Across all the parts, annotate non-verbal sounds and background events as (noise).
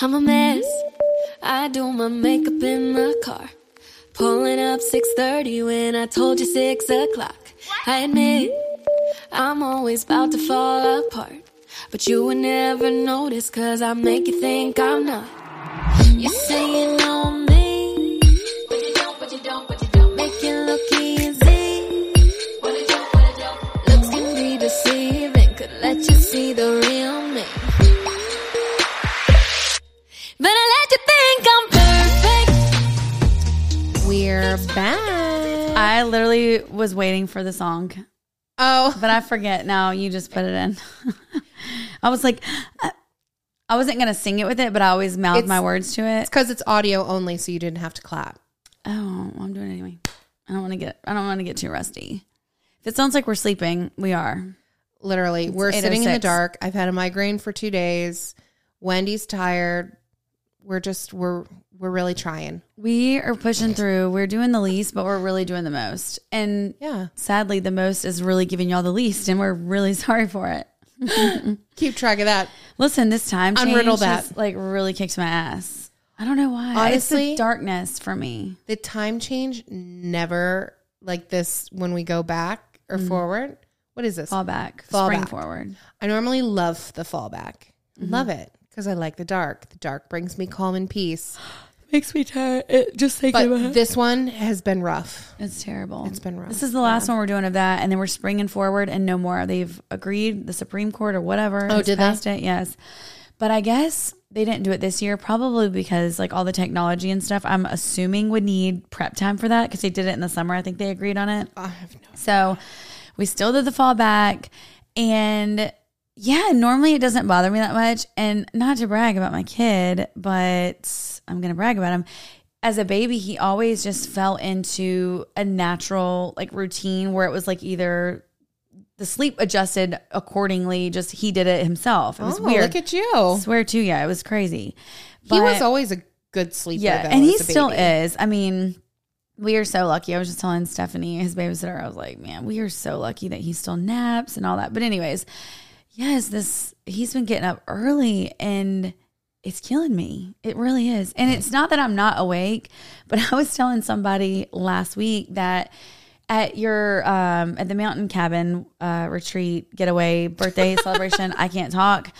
I'm a mess. I do my makeup in the car. Pulling up 6:30 when I told you 6 o'clock. I admit I'm always about to fall apart. But you would never notice cause I make you think I'm not. You're say you We're back. I literally was waiting for the song, oh, but I forget now. You just put it in. (laughs) I was like, uh, I wasn't gonna sing it with it, but I always mouthed It's- my words to it. It's because it's audio only, so you didn't have to clap. Oh, I'm doing it anyway. I don't want to get. I don't want to get too rusty. If it sounds like we're sleeping, we are. Literally, we're sitting in the 8:06. dark. I've had a migraine for two days. Wendy's tired. We're just we're we're really trying. We are pushing through. We're doing the least, but we're really doing the most. And Yeah. sadly, the most is really giving y'all the least, and we're really (laughs) sorry for it. (laughs) Keep track of that. Listen, this time change Unriddle just, like really kicks my ass. I don't know why. Honestly- darkness for me. The time change never like this when we go back or forward. What is this? Fall back, Fall spring back. forward. I normally love the fallback. Mm-hmm. Love it because I like the dark. The dark brings me calm and peace. (gasps) Makes me tired. It, just thinking But this one has been rough. It's terrible. It's been rough. This is the last one we're doing of that, and then we're springing forward and no more. They've agreed, the Supreme Court or whatever. Oh, has did they? it? Yes, but I guess they didn't do it this year, probably because like all the technology and stuff. I'm assuming would need prep time for that because they did it in the summer. I think they agreed on it. I have no. So we still did the fallback. And yeah, normally it doesn't bother me that much. And not to brag about my kid, but I'm going to brag about him. As a baby, he always just fell into a natural like routine where it was like either the sleep adjusted accordingly, just he did it himself. It was oh, weird. look at you. I swear to you, yeah, it was crazy. he was always a good sleeper. yeah, though, and he still is. I mean, we are so lucky. I was just telling Stephanie, his babysitter, I was like, man, we are so lucky that he still naps and all that. But anyways, yes, this he's been getting up early and it's killing me. It really is. And it's not that I'm not awake, but I was telling somebody last week that at your um at the mountain cabin uh retreat getaway birthday (laughs) celebration i can't talk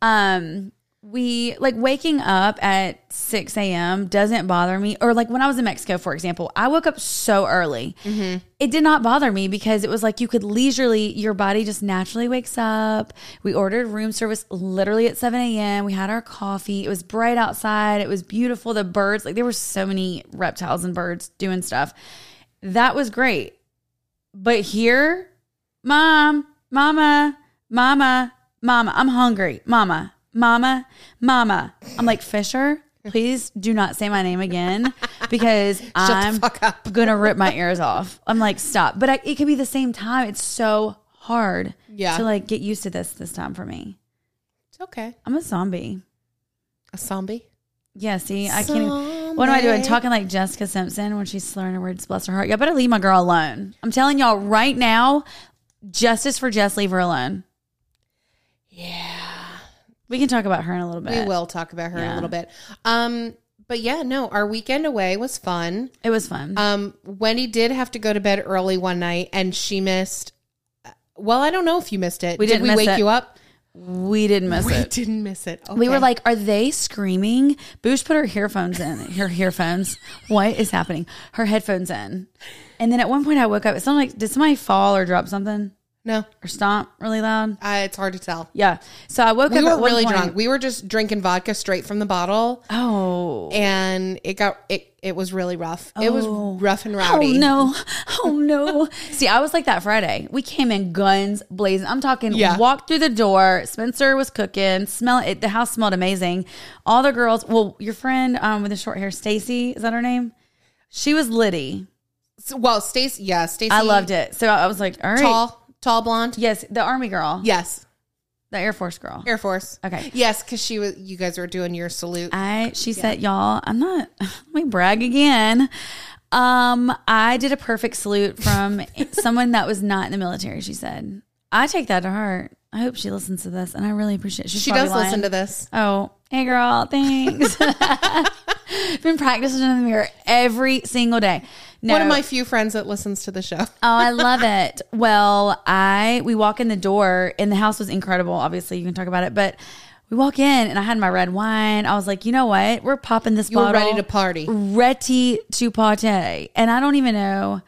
um we like waking up at 6 a.m doesn't bother me. Or like when i was in mexico for example i woke up so early. Mm-hmm. It did not bother me because it was like you could leisurely your body just naturally wakes up. We ordered room service literally at 7 a.m we had our coffee. It was bright outside. It was beautiful. The birds like there were so many reptiles and birds doing stuff. That was great. But here, mom, mama, mama, mama, I'm hungry. Mama, mama, mama. I'm like, Fisher, please do not say my name again because (laughs) I'm (laughs) going to rip my ears off. I'm like, stop. But I, it can be the same time. It's so hard Yeah. to like get used to this this time for me. It's okay. I'm a zombie. A zombie. Yeah, see, I can't. Even, what am I doing? Talking like Jessica Simpson when she's slurring her words. Bless her heart. Y'all better leave my girl alone. I'm telling y'all right now. Justice for Jess. Leave her alone. Yeah. We can talk about her in a little bit. We will talk about her in a little bit. Um, but yeah, no, our weekend away was fun. It was fun. Um, Wendy did have to go to bed early one night, and she missed. Well, I don't know if you missed it. We did we wake it. you up? we didn't miss We it. We (laughs) didn't miss it. We were like, are they screaming? Boosh put her earphones in. Her earphones. What is happening? Her headphones in. And then at one point I woke up. It sounded like did somebody fall or drop something? No, or stomp really loud? uh, it's hard to tell. Yeah. So I woke We up were at really point- drunk. We were just drinking vodka straight from the bottle, Oh. and it got it. It was really rough. It was rough and Oh rowdy. no! (laughs) Oh no! See, I was like that Friday. We came in guns blazing. I'm talking. Yeah. Walked through the door. Spencer was cooking. Smell it. The house smelled amazing. All the girls. Well, your friend um, with the short hair, Stacy, is that her name? She was Liddy. So- well, Stacy, yeah, Stacy. I loved it. So I was like, all right. Tall, tall blonde. Yes, the army girl. Yes, the Air Force girl. Air Force. Okay. Yes, because she was. You guys were doing your salute. I she said, y'all, I'm not (laughs) let me brag again. Um, I did a perfect salute from (laughs) someone that was not in the military, she said. I take that to heart. I hope she listens to this and I really appreciate she's she does listen to this. Oh, hey girl, thanks. (laughs) Been practicing in the mirror every single day. No, One of my few friends that listens to the show. (laughs) Oh, I love (laughs) it. Well, I we walk in the door and the house was incredible. Obviously, you can talk about it, but we walk in and I had my red wine. I was like, you know what? We're popping this You were bottle. ready to party. Ready to party. And I don't even know.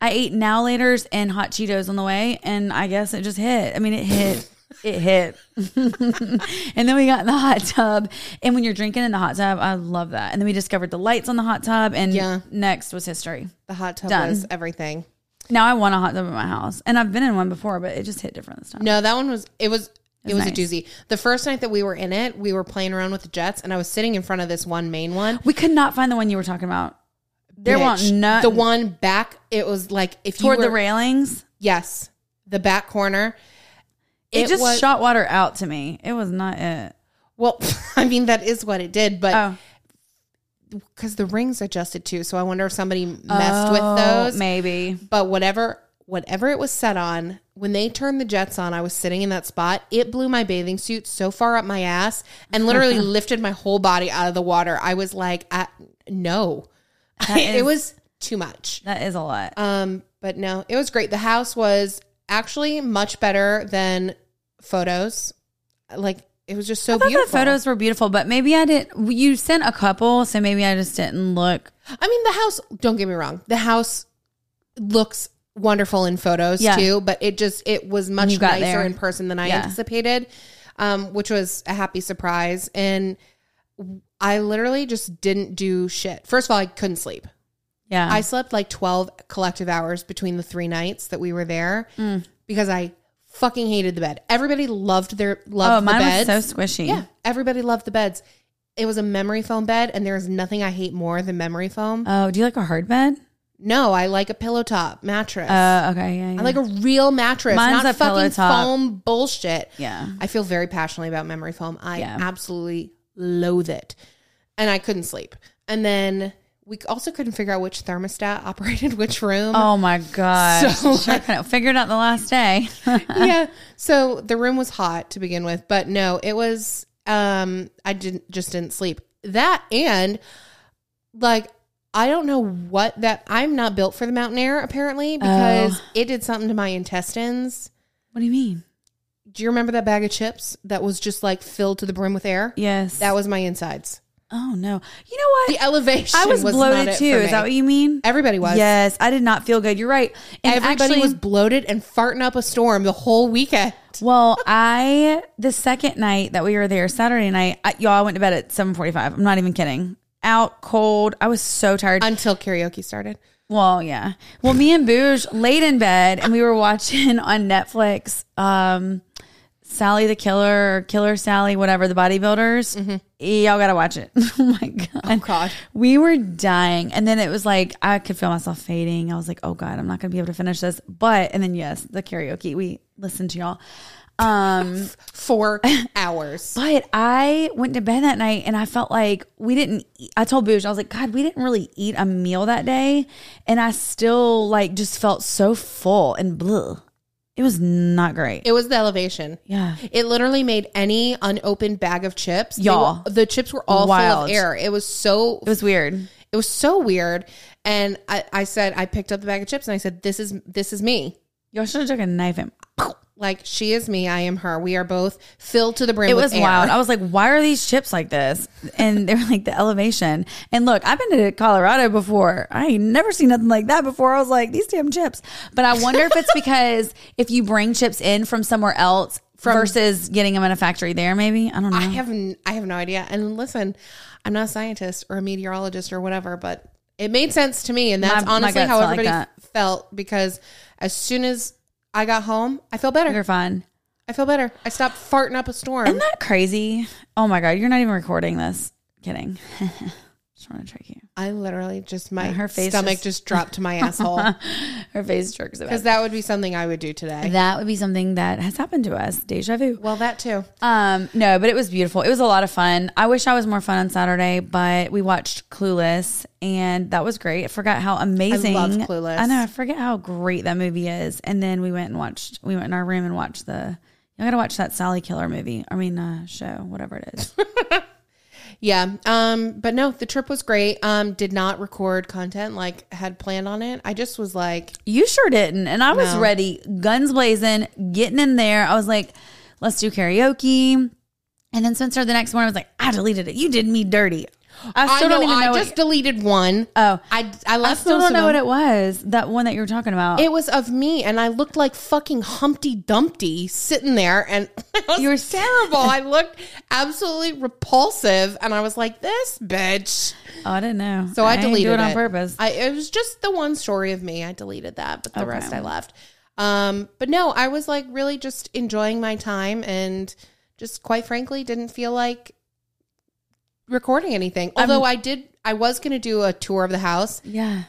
I ate now laters and hot Cheetos on the way, and I guess it just hit. I mean, it hit. It hit. (laughs) and then we got in the hot tub. And when you're drinking in the hot tub, I love that. And then we discovered the lights on the hot tub. And Yeah. next was history. The hot tub Done. was everything. Now I want a hot tub in my house, and I've been in one before, but it just hit different this time. No, that one was. It was. It was nice. a doozy. The first night that we were in it, we were playing around with the jets, and I was sitting in front of this one main one. We could not find the one you were talking about. There weren't none. The one back. It was like if you toward were, the railings. Yes, the back corner. It, just was- shot water out to me. It was not it. Well, (laughs) I mean that is what it did, but Oh, because the rings adjusted too, so I wonder if somebody messed with Oh, those. Maybe. But whatever, whatever it was set on, when they turned the jets on, I was sitting in that spot. It blew my bathing suit so far up my ass and literally (laughs) lifted my whole body out of the water. I was like, I, no, (laughs) it was too much. That is a lot. Um, but no, it was great. The house was actually much better than photos. Like it was just so I thought beautiful. the photos were beautiful, but maybe I didn't. You sent a couple, so maybe I just didn't look. I mean, the house. Don't get me wrong. The house looks wonderful in photos Yeah. too, but it just it was much nicer there. in person than I Yeah. anticipated, um, which was a happy surprise. And I literally just didn't do shit. First of all, I couldn't sleep. Yeah. I slept like twelve collective hours between the three nights that we were there Mm. because I fucking hated the bed. Everybody loved their oh, loved the mine beds. was so squishy. Yeah, everybody loved the beds. It was a memory foam bed, and there's nothing I hate more than memory foam. Oh, do you like a hard bed? No, I like a pillow top mattress. Uh, okay. Yeah. yeah. I like a real mattress, Mine's not fucking foam bullshit. Yeah. I feel very passionately about memory foam. I Yeah. absolutely loathe it, and I couldn't sleep. And then we also couldn't figure out which thermostat (laughs) operated which room. Oh my god! So- sure couldn't- figured out the last day. (laughs) (laughs) yeah. So the room was hot to begin with, but no, it was um I didn't just didn't sleep. That and like I don't know what that I'm not built for the mountain air apparently because it did something to my intestines. what do you mean? Do you remember that bag of chips that was just like filled to the brim with air? Yes. That was my insides. Oh no! You know what? The elevation I was, not bloated too. Is that what you mean? Everybody was. Yes, I did not feel good. You're right. And Everybody actually- was bloated and farting up a storm the whole weekend. Well, I the second night that we were there, Saturday night, I, y'all I went to bed at seven forty five. I'm not even kidding. Out cold. I was so tired. Until karaoke started. well, yeah. Well, me and Booge laid in bed and we were watching (laughs) on Netflix. Um, Sally the Killer, or Killer Sally, whatever the bodybuilders. Y'all gotta watch it. (laughs) oh my god. Mm-hmm. God. We were dying. And then it was like, I could feel myself fading. I was like, oh God, I'm not going to be able to finish this. But, and then yes, the karaoke, we listened to y'all. Um, (laughs) Four (laughs) hours. but I went to bed that night and I felt like we didn't, eat, I told Booge, I was like, God, we didn't really eat a meal that day. And I still like just felt so full and blue. It was not great. It was the elevation. yeah. It literally made any unopened bag of chips. Y'all. were- the chips were all full of air. It was so It was weird. it was so weird. And I, I said I picked up the bag of chips and I said, This is this is me. Y'all should have took a knife and Like she is me, I am her. We are both filled to the brim. It was air. wild. I was like, why are these chips like this? And they were like the elevation. And look, I've been to Colorado before. I ain't never seen nothing like that before. I was like, these damn chips. But I wonder if it's because (laughs) if you bring chips in from somewhere else versus getting them in a factory there, maybe. I don't know. I have I have no idea. And listen, I'm not a scientist or a meteorologist or whatever, but it made sense to me, and that's My- my honestly gut how felt like everybody felt because as soon as I got home, I feel better. You're fine. I feel better. I stopped farting up a storm. Isn't that crazy? Oh my God. You're not even recording this. Kidding. (laughs) Just want to trick you. I literally just my Her face stomach just- just, dropped to my (laughs) asshole Her face jerks about because that would be something I would do today. That would be something that has happened to us. Deja vu. well, that too. Um, no, but it was beautiful. It was a lot of fun. I wish I was more fun on Saturday, but we watched Clueless and that was great. I forgot how amazing love Clueless. I know, I forget how great that movie is. And then we went and watched we went in our room and watched the you gotta watch that Sally Killer movie. I mean uh show, whatever it is. (laughs) Yeah. Um, but no, the trip was great. Um, did not record content like had planned on it. I just was like, you sure didn't. And I was No. ready, guns blazing, getting in there. I was like, let's do karaoke. And then Spencer the next morning was like, I deleted it. You did me dirty. I still I know, don't even know I what- just deleted one. Oh. I I I still don't know what it was. That one that you were talking about. It was of me, and I looked like fucking Humpty Dumpty sitting there, and (laughs) You were- terrible. I (laughs) looked absolutely repulsive, and I was like, "This bitch." oh, I didn't know. So I, didn't deleted do it on it purpose. I, it was just the one story of me. I deleted that, but the Okay. rest I left. Um, but no, I was like really just enjoying my time, and just quite frankly, didn't feel like recording anything. Although I did, I was going to do a tour of the house yeah.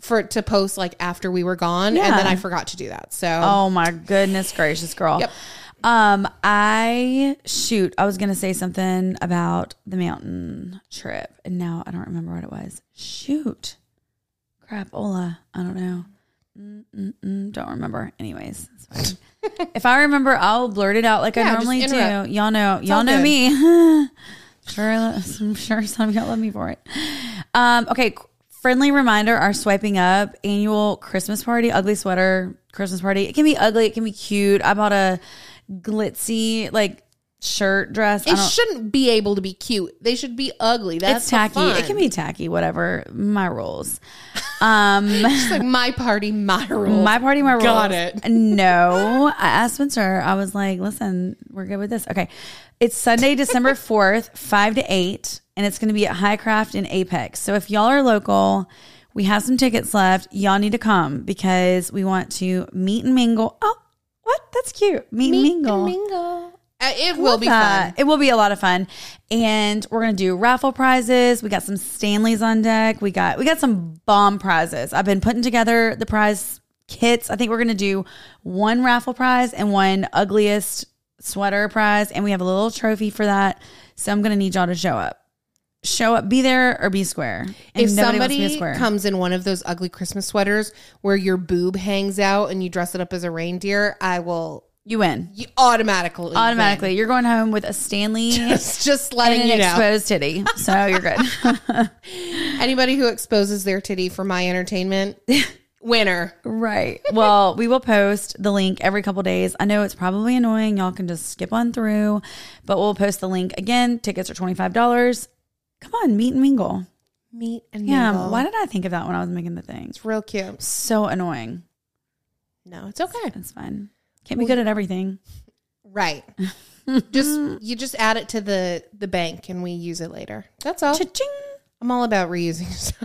for to post like after we were gone, and then I forgot to do that. So Oh my goodness gracious, girl. Yep. Um, I shoot. I was gonna say something about the mountain trip, and now I don't remember what it was. Shoot, crap, Ola. I don't know. Mm-mm-mm, don't remember. Anyways, it's fine. (laughs) if I remember, I'll blurt it out like I Yeah, just normally do. Y'all know. y'all all know good. me. (laughs) sure, I'm sure some of y'all love me for it. Um, okay. Friendly reminder: Our swiping up annual Christmas party, ugly sweater Christmas party. It can be ugly. It can be cute. I bought a glitzy like shirt dress. It shouldn't be able to be cute. They should be ugly. That's it's tacky. It can be tacky. Whatever. My rules. (laughs) Um. Like my party, my rules. My party, my rules. Got it. No, I asked Spencer. I was like, "Listen, we're good with this." Okay, it's Sunday, December (laughs) fourth, five to eight, and it's going to be at Highcraft in Apex. So if y'all are local, we have some tickets left. Y'all need to come because we want to meet and mingle. Oh, what? That's cute. Meet, and mingle. mingle. Uh, it will be that. fun. It will be a lot of fun. And we're gonna do raffle prizes. We got some Stanleys on deck. We got we got some bomb prizes. I've been putting together the prize kits. I think we're gonna do one raffle prize and one ugliest sweater prize. And we have a little trophy for that. So I'm gonna need y'all to show up. Show up, be there or be square. And If nobody wants to be a somebody square. comes in one of those ugly Christmas sweaters where your boob hangs out and you dress it up as a reindeer, I will you win. you automatically win. Automatically. You're going home with a Stanley It's (laughs) just letting and you an know. exposed titty. So you're good. (laughs) (laughs) Anybody who exposes their titty for my entertainment, winner. Right. Well, we will post the link every couple days. I know it's probably annoying. Y'all can just skip on through, but we'll post the link again. Tickets are $25. Come on, meet and mingle. Meet and Yeah. mingle. Why did I think of that when I was making the thing? It's real cute. So annoying. No, it's okay. It's fine. Can't be good at everything. Right. just you just add it to the the bank and we use it later. That's all. Cha-ching. I'm all about reusing (laughs) stuff.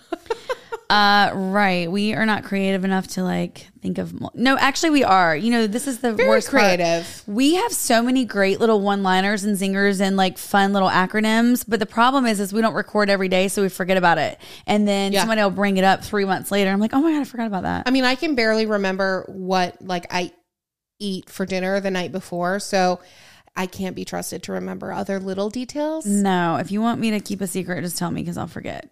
Uh, right. We are not creative enough to like think of. mo- No, actually, we are. You know, this is the Very worst part. creative. We have so many great little one-liners and zingers and like fun little acronyms, but the problem is, is we don't record every day, so we forget about it, and then Yeah. somebody will bring it up three months later. I'm like, oh my god, I forgot about that. I mean, I can barely remember what like I eat for dinner the night before, so I can't be trusted to remember other little details. No, if you want me to keep a secret, just tell me because I'll forget.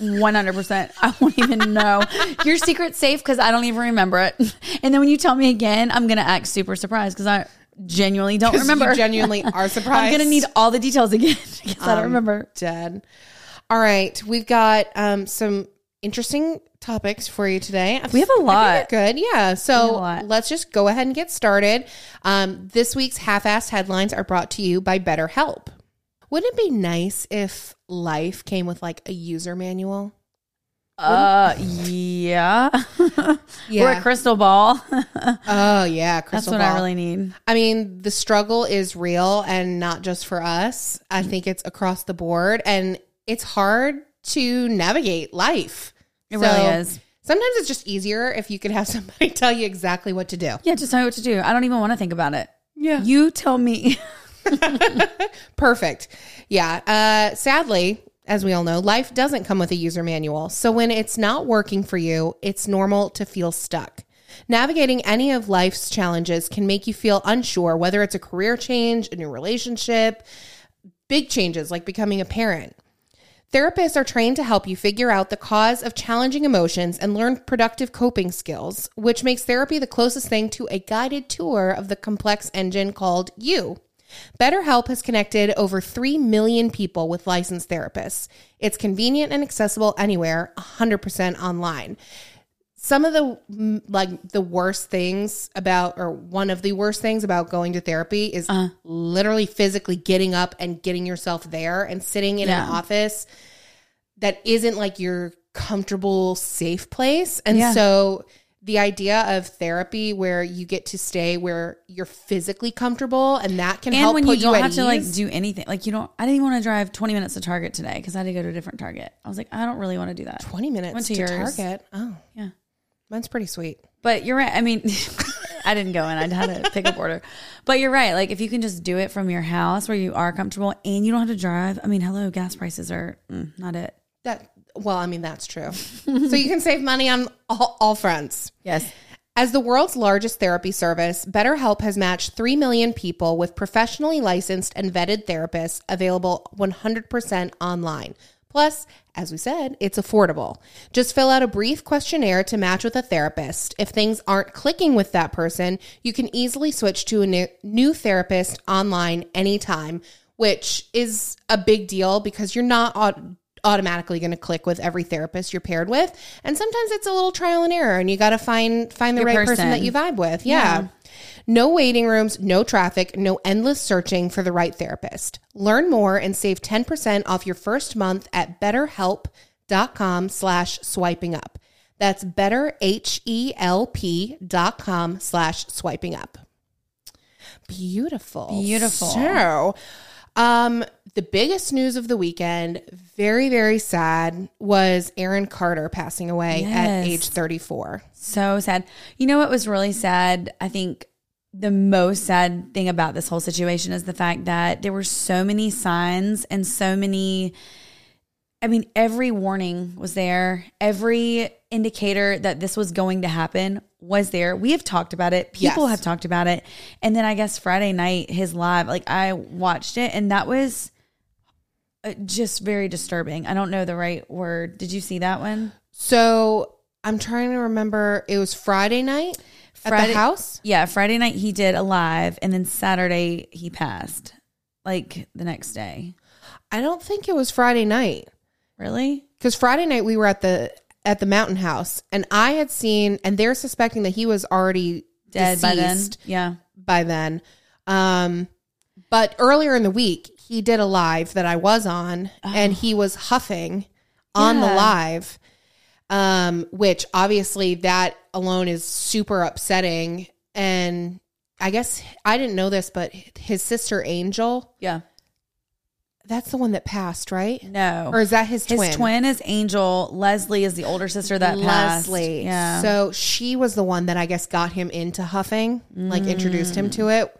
100%. I won't even know. (laughs) Your secret's safe because I don't even remember it. (laughs) And then when you tell me again, I'm going to act super surprised because I genuinely don't remember. You genuinely are (laughs) surprised. I'm going to need all the details again because I don't remember. dead. All right, we've got um, some interesting topics for you today. We have a lot. good. Yeah. So let's just go ahead and get started. Um, this week's half-assed headlines are brought to you by BetterHelp. Wouldn't it be nice if life came with like a user manual? Uh, yeah. yeah. (laughs) Or a crystal ball. (laughs) Oh yeah, That's crystal what I really need. I mean, the struggle is real and not just for us. I think it's across the board and it's hard to navigate life. It really is. Sometimes it's just easier if you could have (laughs) somebody tell you exactly what to do. Yeah, just tell me what to do. I don't even want to think about it. Yeah. You tell me. (laughs) Perfect. Yeah. Uh, sadly, as we all know, life doesn't come with a user manual. So when it's not working for you, it's normal to feel stuck. Navigating any of life's challenges can make you feel unsure, whether it's a career change, a new relationship, big changes like becoming a parent. Therapists are trained to help you figure out the cause of challenging emotions and learn productive coping skills, which makes therapy the closest thing to a guided tour of the complex engine called you. BetterHelp has connected over 3 million people with licensed therapists. It's convenient and accessible anywhere, 100% online. Some of the like the worst things about or one of the worst things about going to therapy is uh. literally physically getting up and getting yourself there and sitting in Yeah. an office that isn't like your comfortable safe place. And Yeah. so the idea of therapy where you get to stay where you're physically comfortable and that can and help when put you don't at have to like ease. do anything, like you don't. I didn't even want to drive twenty minutes to Target today because I had to go to a different Target. I was like, I don't really want to do that. 20 minutes to, to yours. Target. Oh, Yeah, mine's pretty sweet. but you're right. I mean, (laughs) I didn't go in. I had a pickup order. But you're right. Like if you can just do it from your house where you are comfortable and you don't have to drive. I mean, hello, gas prices are mm, not it. That well, I mean that's true. so you can save money on all, all fronts. Yes. As the world's largest therapy service, BetterHelp has matched 3 million people with professionally licensed and vetted therapists available 100% online. Plus, as we said, it's affordable. Just fill out a brief questionnaire to match with a therapist. If things aren't clicking with that person, you can easily switch to a new, therapist online anytime, which is a big deal because you're not automatically going to click with every therapist you're paired with. And sometimes it's a little trial and error and you got to find find the Your right person. person. that you vibe with. Yeah. No waiting rooms, no traffic, no endless searching for the right therapist. Learn more and save 10% off your first month at betterhelp.com slash swiping up. That's betterhelp.com slash swiping up. Beautiful. Beautiful. So, um, the biggest news of the weekend, very, very sad, was Aaron Carter passing away at age 34. So sad. You know what was really sad? I think the most sad thing about this whole situation is the fact that there were so many signs and so many. I mean, every warning was there. Every indicator that this was going to happen was there. We have talked about it. People Yes. have talked about it. And then I guess Friday night, his live, like I watched it and that was uh, just very disturbing. I don't know the right word. Did you see that one? So I'm trying to remember. It was Friday night at the house. Yeah, Friday night he did alive, and then Saturday he passed, like the next day. I don't think it was Friday night Really? because Friday night we were at the at the mountain house, and I had seen, and they're suspecting that he was already Dead by then? Yeah. by then. Um, but earlier in the week, he did a live that I was on, and he was huffing on the live, um, which obviously that alone is super upsetting. And I guess I didn't know this, but his sister Angel, Yeah. that's the one that passed, right? No. Or is that his, his twin? is Angel. Leslie is the older sister that passed. Leslie. Yeah. So she was the one that I guess got him into huffing, like introduced him to it.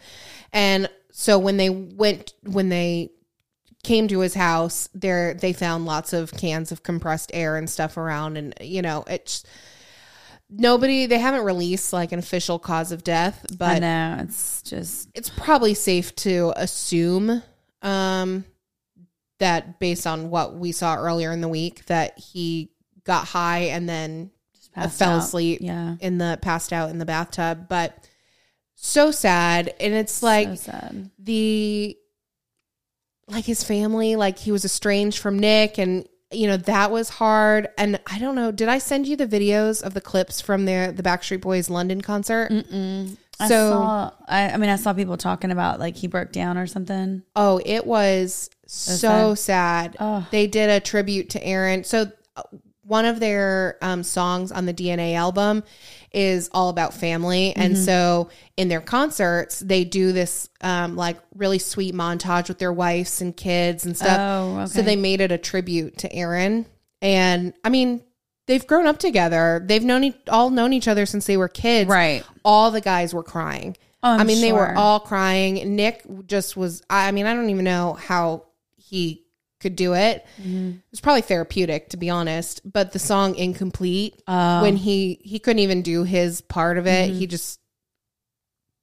And so when they went, when they came to his house, there they found lots of cans of compressed air and stuff around, and you know, it's nobody. They haven't released like an official cause of death, I but know. It's just it's probably safe to assume um, that based on what we saw earlier in the week, that he got high and then passed fell out. asleep Yeah. in the passed out in the bathtub. But so sad, and it's like so the like his family, like he was estranged from Nick, and you know, that was hard. And I don't know, did I send you the videos of the clips from their the Backstreet Boys London concert? I So- saw, I, I mean, I saw people talking about like he broke down or something. Oh, it was so sad. Oh. They did a tribute to Aaron. So one of their um, songs on the DNA album is all about family, and Mm-hmm. so in their concerts they do this um, like really sweet montage with their wives and kids and stuff. Oh, So they made it a tribute to Aaron, and I mean. They've grown up together. They've known e- all known each other since they were kids. Right. All the guys were crying. Oh, I mean, they were all crying. Nick just was. I mean, I don't even know how he could do it. Mm-hmm. It was probably therapeutic, to be honest. But the song "Incomplete," Oh. when he he couldn't even do his part of it, Mm-hmm. he just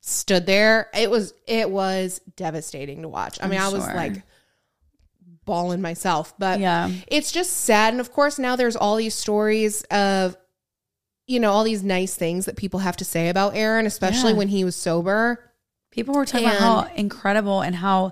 stood there. It was it was devastating to watch. I mean, I'm I was sure. like bawling myself. But Yeah. it's just sad. And of course, now there's all these stories of, you know, all these nice things that people have to say about Aaron, especially Yeah. when he was sober. People were talking about how incredible and how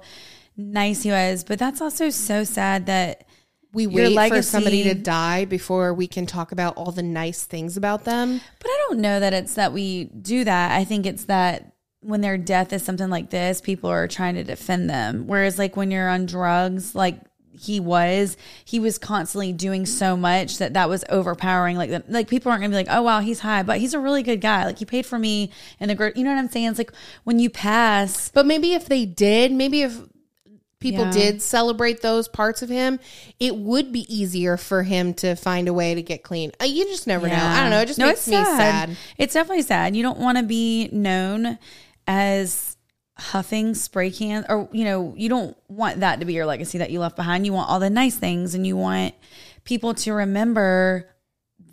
nice he was, but that's also so sad that We Your wait for somebody to die before we can talk about all the nice things about them. But I don't know that it's that we do that. I think it's that when their death is something like this, people are trying to defend them. Whereas, like, when you're on drugs, like he was, he was constantly doing so much that that was overpowering. Like, the, like people aren't gonna be like, oh wow, he's high, but he's a really good guy. Like he paid for me and the girl. you know what I'm saying? It's like when you pass, But maybe if they did, maybe if people Yeah. did celebrate those parts of him, it would be easier for him to find a way to get clean. Uh, you just never know. I don't know. It just No, makes me sad. It's definitely sad. You don't want to be known as huffing spray cans, or you know, you don't want that to be your legacy that you left behind. You want all the nice things, and you want people to remember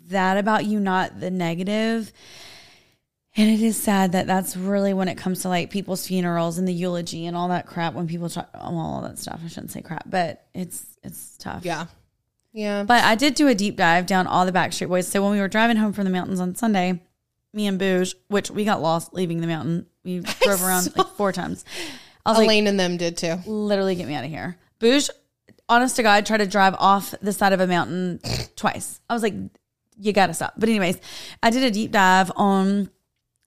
that about you, not the negative. And it is sad that that's really when it comes to like people's funerals and the eulogy and all that crap. When people talk, well, all that stuff. I shouldn't say crap, but it's it's tough. Yeah. Yeah. But I did do a deep dive down all the Backstreet Boys. So when we were driving home from the mountains on Sunday, me and Booge, which we got lost leaving the mountain, we (laughs) drove around like four times. I was like, Elaine and them did too. literally get me out of here. Booge, honest to God, tried to drive off the side of a mountain twice. I was like, you gotta stop. But anyways, I did a deep dive on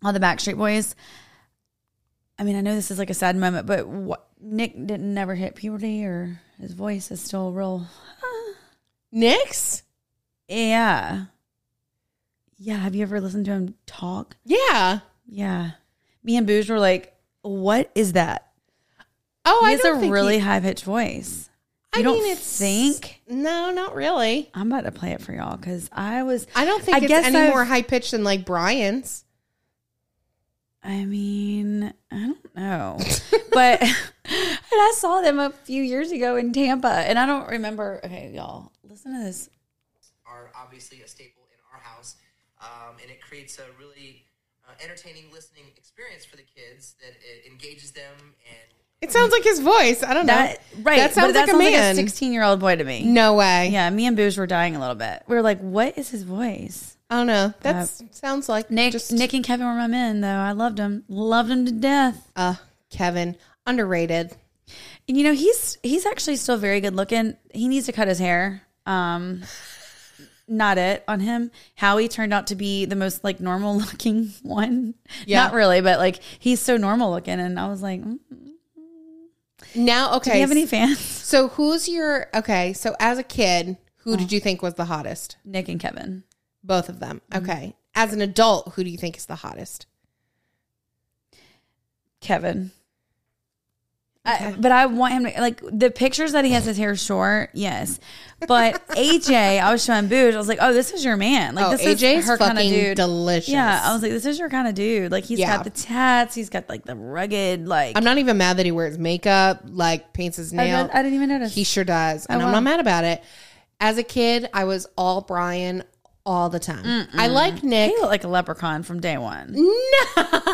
all the Backstreet Boys. I mean, I know this is like a sad moment, but what Nick didn't never hit puberty or his voice is still real (gasps) Nick's? Yeah. Yeah. Have you ever listened to him talk? Yeah. Yeah. Me and Booge were like, what is that? Oh, he I has a really he- high pitched voice. You I don't mean, it's think? No, not really. I'm about to play it for y'all because I was. I don't think I it's guess any I've- more high pitched than like Brian's. I mean, I don't know, (laughs) but (laughs) and I saw them a few years ago in Tampa, and I don't remember. Okay, y'all, listen to this. are obviously a staple in our house, um, and it creates a really uh, entertaining listening experience for the kids that it engages them and It sounds like his voice. I don't That know. right? That sounds but that like a man. like a 16 year old boy to me. no way. Yeah, me and Booge were dying a little bit. We were like, "What is his voice?" I don't know. That sounds like Nick, just Nick and Kevin were my men, though. I loved them, loved them to death. uh Kevin underrated. And you know, he's he's actually still very good looking. He needs to cut his hair. Um, not it on him. Howie turned out to be the most like normal (laughs) looking one. Yeah. Not really, but like he's so normal looking, and I was like, mm, Now, okay. do you have any fans? So who's your okay? So as a kid, who did you think was the hottest? Nick and Kevin. Both of them. Mm-hmm. Okay. As an adult, who do you think is the hottest? Kevin. I, but I want him to like the pictures that he has his hair short, yes. But (laughs) AJ, I was showing Booge. I was like, "Oh, this is your man. Like oh, this AJ's is her kind of dude." delicious. Yeah, I was like, "This is your kind of dude. Like he's Yeah. got the tats. He's got like the rugged like." I'm not even mad that he wears makeup, like paints his I, nail. did- I didn't even notice. He sure does. And Oh, I'm not mad about it. As a kid, I was all Brian all the time. I like Nick. He looked like a leprechaun from day one. (laughs)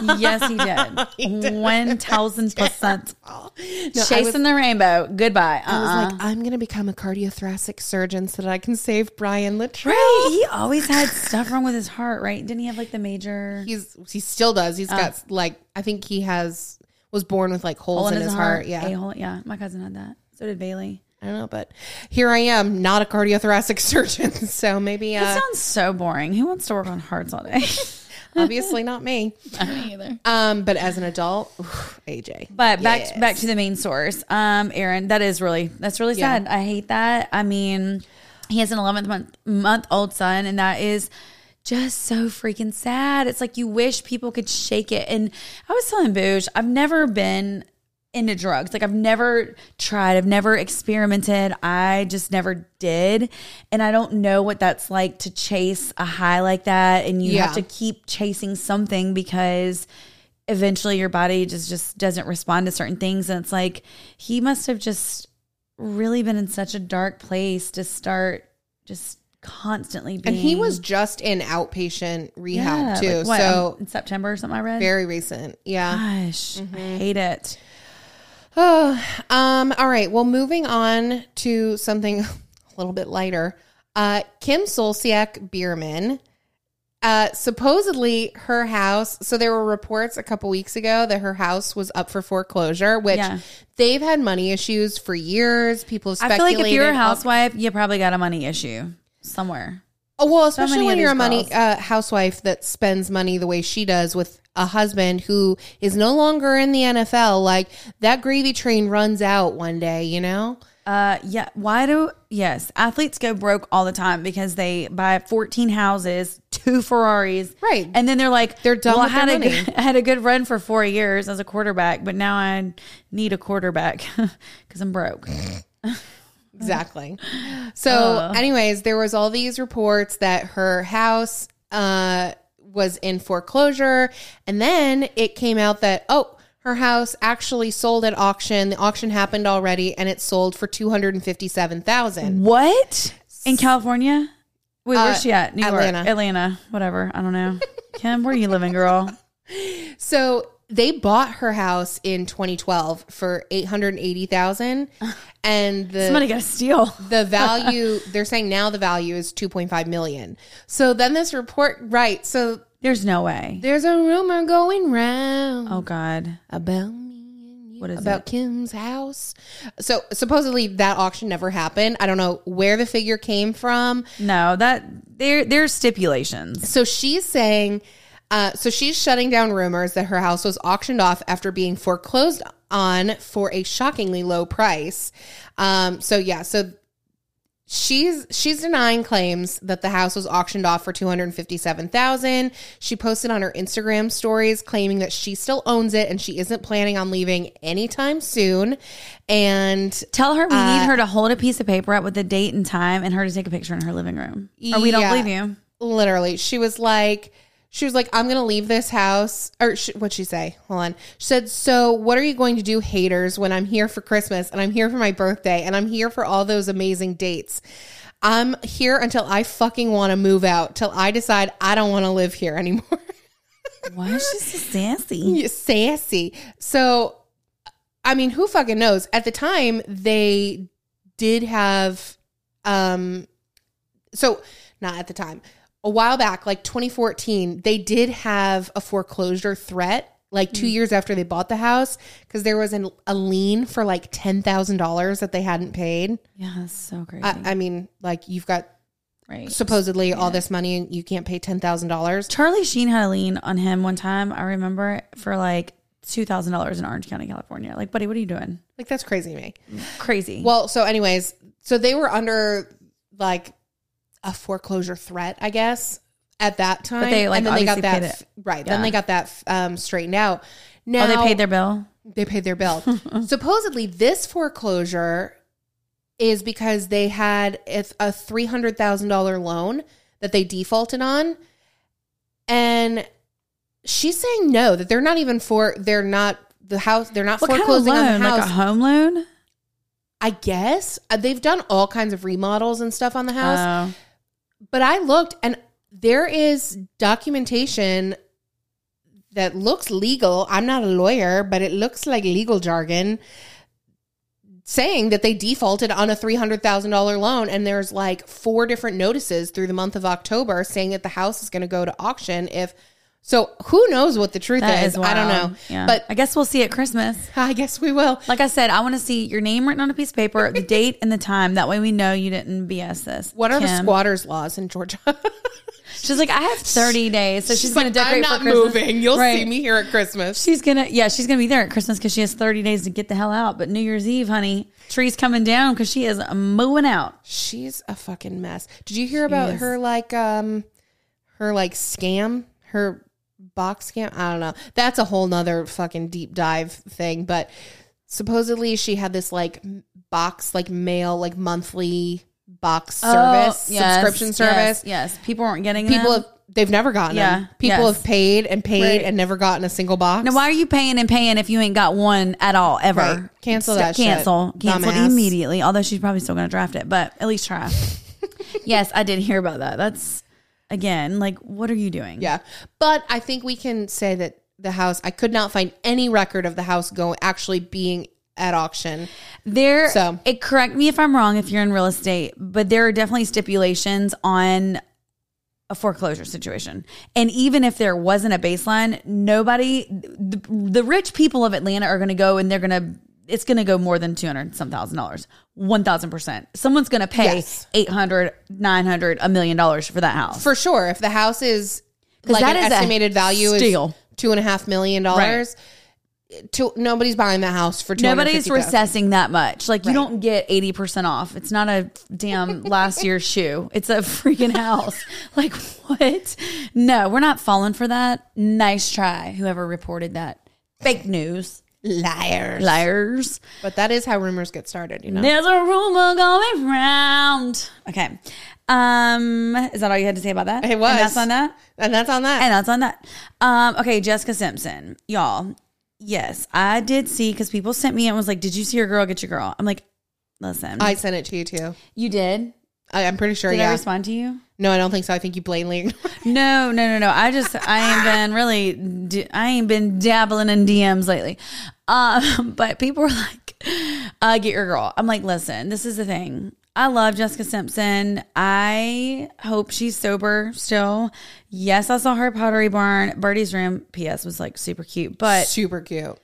No. Yes, (laughs) he did. One thousand percent. I was, Chasing the rainbow. Goodbye. I was Uh-uh. like, I'm going to become a cardiothoracic surgeon so that I can save Brian Littrell. right. He (laughs) always had stuff wrong with his heart, right? Didn't he have like the major He's he still does. He's oh. got like I think he has was born with like holes hole in, his, heart. Yeah. A hole. Yeah. My cousin had that. So did Bailey. I don't know, but here I am, not a cardiothoracic (laughs) surgeon, so maybe That uh, sounds so boring. Who wants to work on hearts all day? (laughs) obviously not me. (laughs) Me either. Um, but as an adult, oof, AJ. But back Yes. back to the main source. Um, Aaron, that is really that's really Yeah. sad. I hate that. I mean, he has an 11th month month old son, and that is just so freaking sad. It's like you wish people could shake it. And I was telling Booge, I've never been into drugs. Like I've never tried. I've never experimented. I just never did. And I don't know what that's like to chase a high like that. And you have to keep chasing something because eventually your body just just doesn't respond to certain things. And it's like he must have just really been in such a dark place to start just constantly being And he was just in outpatient rehab Yeah, too. like, what, so in September or something I read. very recent. Yeah. Gosh, I mm-hmm. hate it. Oh, (sighs) um, all right. Well, moving on to something (laughs) a little bit lighter. Uh, Kim Zolciak Biermann, uh, supposedly her house. So there were reports a couple weeks ago that her house was up for foreclosure, which Yeah. they've had money issues for years. People have I feel like if you're a housewife, you probably got a money issue somewhere. Oh, well, especially many when you're a money uh, housewife that spends money the way she does with a husband who is no longer in the NFL. Like that gravy train runs out one day, you know. Uh, yeah. Why do yes athletes go broke all the time because they buy 14 houses, two Ferraris, Right. And then they're like, They're done well, I had a money." good, (laughs) I had a good run for four years as a quarterback, but now I need a quarterback (laughs) because I'm broke. (laughs) Exactly. (laughs) So, anyways, there was all these reports that her house uh, was in foreclosure, and then it came out that oh, her house actually sold at auction. The auction happened already, and it sold for two hundred and fifty-seven thousand. What in California? Wait, where's Uh, she at? New York, Atlanta. Atlanta, whatever. I don't know. Kim, where are you living, girl? (laughs) So they bought her house in 2012 for 880,000 (laughs) and the Somebody got to steal. (laughs) the value they're saying now the value is 2.5 million. So then this report right, so There's no way. there's a rumor going round Oh God, about me What is about it? Kim's house. So supposedly that auction never happened. I don't know where the figure came from. no. That there there's stipulations. So she's saying, uh, so she's shutting down rumors that her house was auctioned off after being foreclosed on for a shockingly low price. Um, so yeah, so she's she's denying claims that the house was auctioned off for two hundred fifty seven thousand. She posted on her Instagram stories claiming that she still owns it and she isn't planning on leaving anytime soon. And Tell her we Uh, need her to hold a piece of paper up with the date and time and her to take a picture in her living room. Or we don't believe you. literally she was like she was like i'm gonna leave this house or sh what'd she say hold on she said so what are you going to do haters when i'm here for christmas and i'm here for my birthday and i'm here for all those amazing dates i'm here until i fucking want to move out till i decide i don't want to live here anymore (laughs) Why is she so sassy? Sassy. So, I mean, who fucking knows? At the time, they did have, um, so not at the time, a while back, like 2014, they did have a foreclosure threat. Like two mm. years after they bought the house, because there was an, a lien for like ten thousand dollars that they hadn't paid. Yeah, that's so crazy. I, I mean, like you've got right. supposedly all this money and you can't pay ten thousand dollars. Charlie Sheen had a lien on him one time. I remember for like two thousand dollars in Orange County, California. Like, buddy, what are you doing? Like that's crazy to me. Crazy. Well, so anyways, so they were under like a foreclosure threat, I guess, at that time. But they, like, and then they got that right. Then they got that um, straightened out. Now oh, they paid their bill. they paid their bill. (laughs) Supposedly, this foreclosure is because they had a three hundred thousand dollar loan that they defaulted on, and she's saying no that they're not even for they're not the house they're not What kind of foreclosing on the house. Like a home loan? I guess Uh, they've done all kinds of remodels and stuff on the house. Oh. But I looked and there is documentation that looks legal. I'm not a lawyer, but it looks like legal jargon saying that they defaulted on a $300,000 loan and there's like four different notices through the month of October saying that the house is going to go to auction if So who knows what the truth That is? is I don't know. Yeah. But I guess we'll see at Christmas. (laughs) I guess we will. Like I said, I want to see your name written on a piece of paper, the (laughs) date and the time. That way we know you didn't BS this. What are the squatters' laws in Georgia? (laughs) She's like, I have 30 days. So she's, going to like, decorate I'm not for Christmas. moving. You'll Right. see me here at Christmas. She's gonna, yeah, she's gonna be there at Christmas because she has 30 days to get the hell out. But New Year's Eve, honey, tree's coming down because she is moving out. She's a fucking mess. Did you hear about is. her like um her like scam? Her box scam? I don't know. That's a whole nother fucking deep dive thing. But supposedly she had this like box, like mail, like monthly box oh, service, Oh, yes, subscription service. Yes, people weren't getting it. People them. have they've never gotten Yeah, them. People yes. have paid and paid Right. and never gotten a single box. Now, why are you paying and paying if you ain't got one at all ever? Right. Cancel that shit, Cancel. Cancel dumbass. immediately. Although she's probably still going to draft it, but at least try. (laughs) yes, I did hear about that. That's again like, what are you doing? Yeah. But I think we can say that the house I could not find any record of the house going actually being at auction. There, So- it correct me if I'm wrong if you're in real estate, but there are definitely stipulations on a foreclosure situation. And even if there wasn't a baseline, nobody, the, the rich people of Atlanta are going to go and they're going to, it's going to go more than 200 some thousand dollars. 1000%. Someone's going to pay Yes. 800, 900, a million dollars for that house. For sure. If the house is like that an estimated value steal. is two and a half million dollars. To, nobody's buying that house for Nobody's 250,000. recessing that much. Like you Right. don't get 80% off. It's not a damn last (laughs) year's shoe. It's a freaking house. (laughs) Like what? No, we're not falling for that. Nice try. Whoever reported that. Fake news. Liars. Liars. But that is how rumors get started, you know. There's a rumor going round. Okay. Um, is that all you had to say about that? It was. And that's on that? And that's on that. And that's on that. Um, okay, Jessica Simpson, y'all. Yes, I did see because people sent me and was like, "Did you see your girl? Get your girl." I'm like, "Listen, I sent it to you too. you did. I, I'm pretty sure. Did I yeah. respond to you? no, I don't think so. I think you blatantly. (laughs) No, no, no, no. I just I ain't been really I ain't been dabbling in DMs lately. Um, (laughs) but people were like, uh, "Get your girl." I'm like, "Listen, this is the thing." I love Jessica Simpson. I hope she's sober still. Yes, I saw her Pottery Barn. Birdie's room, P.S. was like super cute, but Super cute.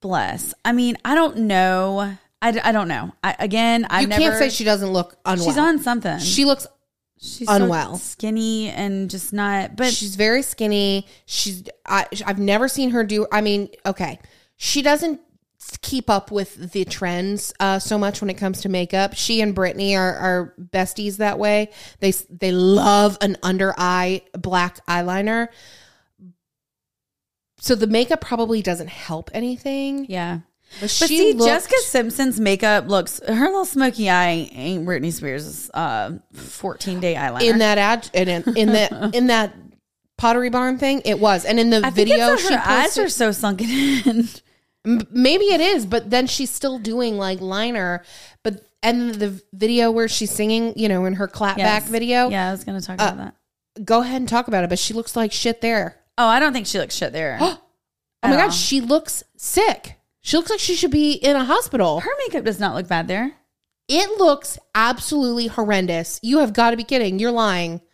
bless. I mean, I don't know. I, d- I don't know. I, again, I've you never. can't say she doesn't look unwell. she's on something. She looks she's so unwell. skinny and just not. But she's very skinny. She's I, I've never seen her do. I mean, okay, she doesn't keep up with the trends uh, so much when it comes to makeup. She and Britney are, are besties that way. They they love an under eye black eyeliner. So the makeup probably doesn't help anything. yeah. But, But she see, looked- Jessica Simpson's makeup looks her little smoky eye ain't Britney Spears' uh, fourteen day eyeliner. in that ad in, in that (laughs) in that Pottery Barn thing. It was, and in the I video, she her eyes are so sunken in. Maybe it is, but then she's still doing like liner. But and the video where she's singing, you know, in her clapback Yes. video, Yeah, I was gonna talk Uh, about that. go ahead and talk about it. But she looks like shit there. Oh, I don't think she looks shit there. (gasps) Oh my At god, all. she looks sick. She looks like she should be in a hospital. her makeup does not look bad there. It looks absolutely horrendous. You have got to be kidding. You're lying. (laughs)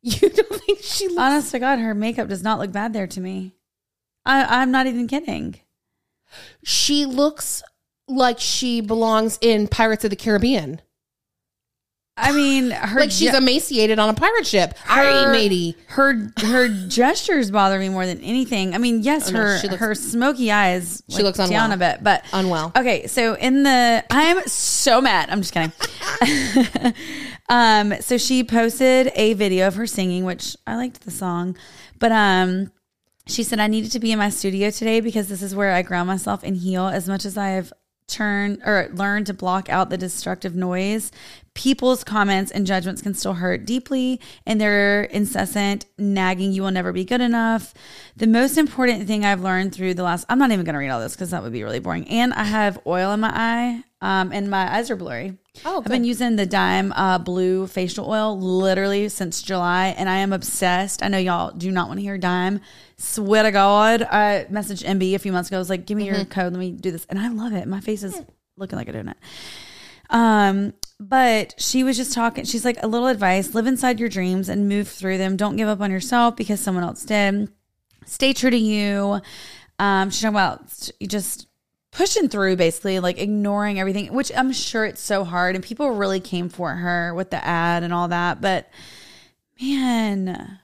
You don't think she looks Honest to God, her makeup does not look bad there to me. I, I'm not even kidding. she looks like she belongs in Pirates of the Caribbean. I mean, her Like she's ge- emaciated on a pirate ship. Her, matey. her her gestures bother me more than anything. I mean, yes, Oh, her she looks- her smoky eyes She like, looks down a bit, but Unwell. Okay, so in the I'm so mad. I'm just kidding. (laughs) um, so she posted a video of her singing, which I liked the song, but um, she said I needed to be in my studio today because this is where I ground myself and heal. As much as I have turned or learn to block out the destructive noise, people's comments and judgments can still hurt deeply, and their incessant nagging, "You will never be good enough." The most important thing I've learned through the last I'm not even going to read all this because that would be really boring. And I have oil in my eye, um, and my eyes are blurry. Oh, I've been using the Dime uh, Blue facial oil literally since July, and I am obsessed. I know y'all do not want to hear Dime. Swear to God, I messaged MB a few months ago. I was like, "Give me your code. Let me do this," and I love it. My face is looking like a donut. Um, but she was just talking. She's like, a little advice: live inside your dreams and move through them. Don't give up on yourself because someone else did. stay true to you. Um, she's talking about just pushing through, basically, like ignoring everything, which I'm sure it's so hard. And people really came for her with the ad and all that. But man,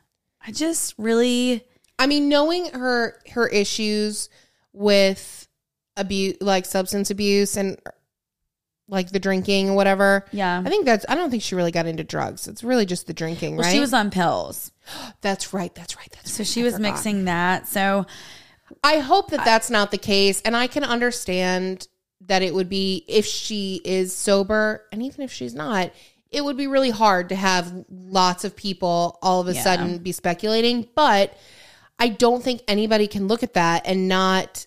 I just really, I mean, knowing her her issues with abuse, like substance abuse and like the drinking or whatever. Yeah. I think that's. I don't think she really got into drugs. It's really just the drinking, well, right? she was on pills. (gasps) That's right. That's right. That's So right. she I was forgot. mixing that. So I hope that that's not the case, and I can understand that it would be if she is sober, and even if she's not, it would be really hard to have lots of people all of a Yeah. sudden be speculating. But I don't think anybody can look at that and not.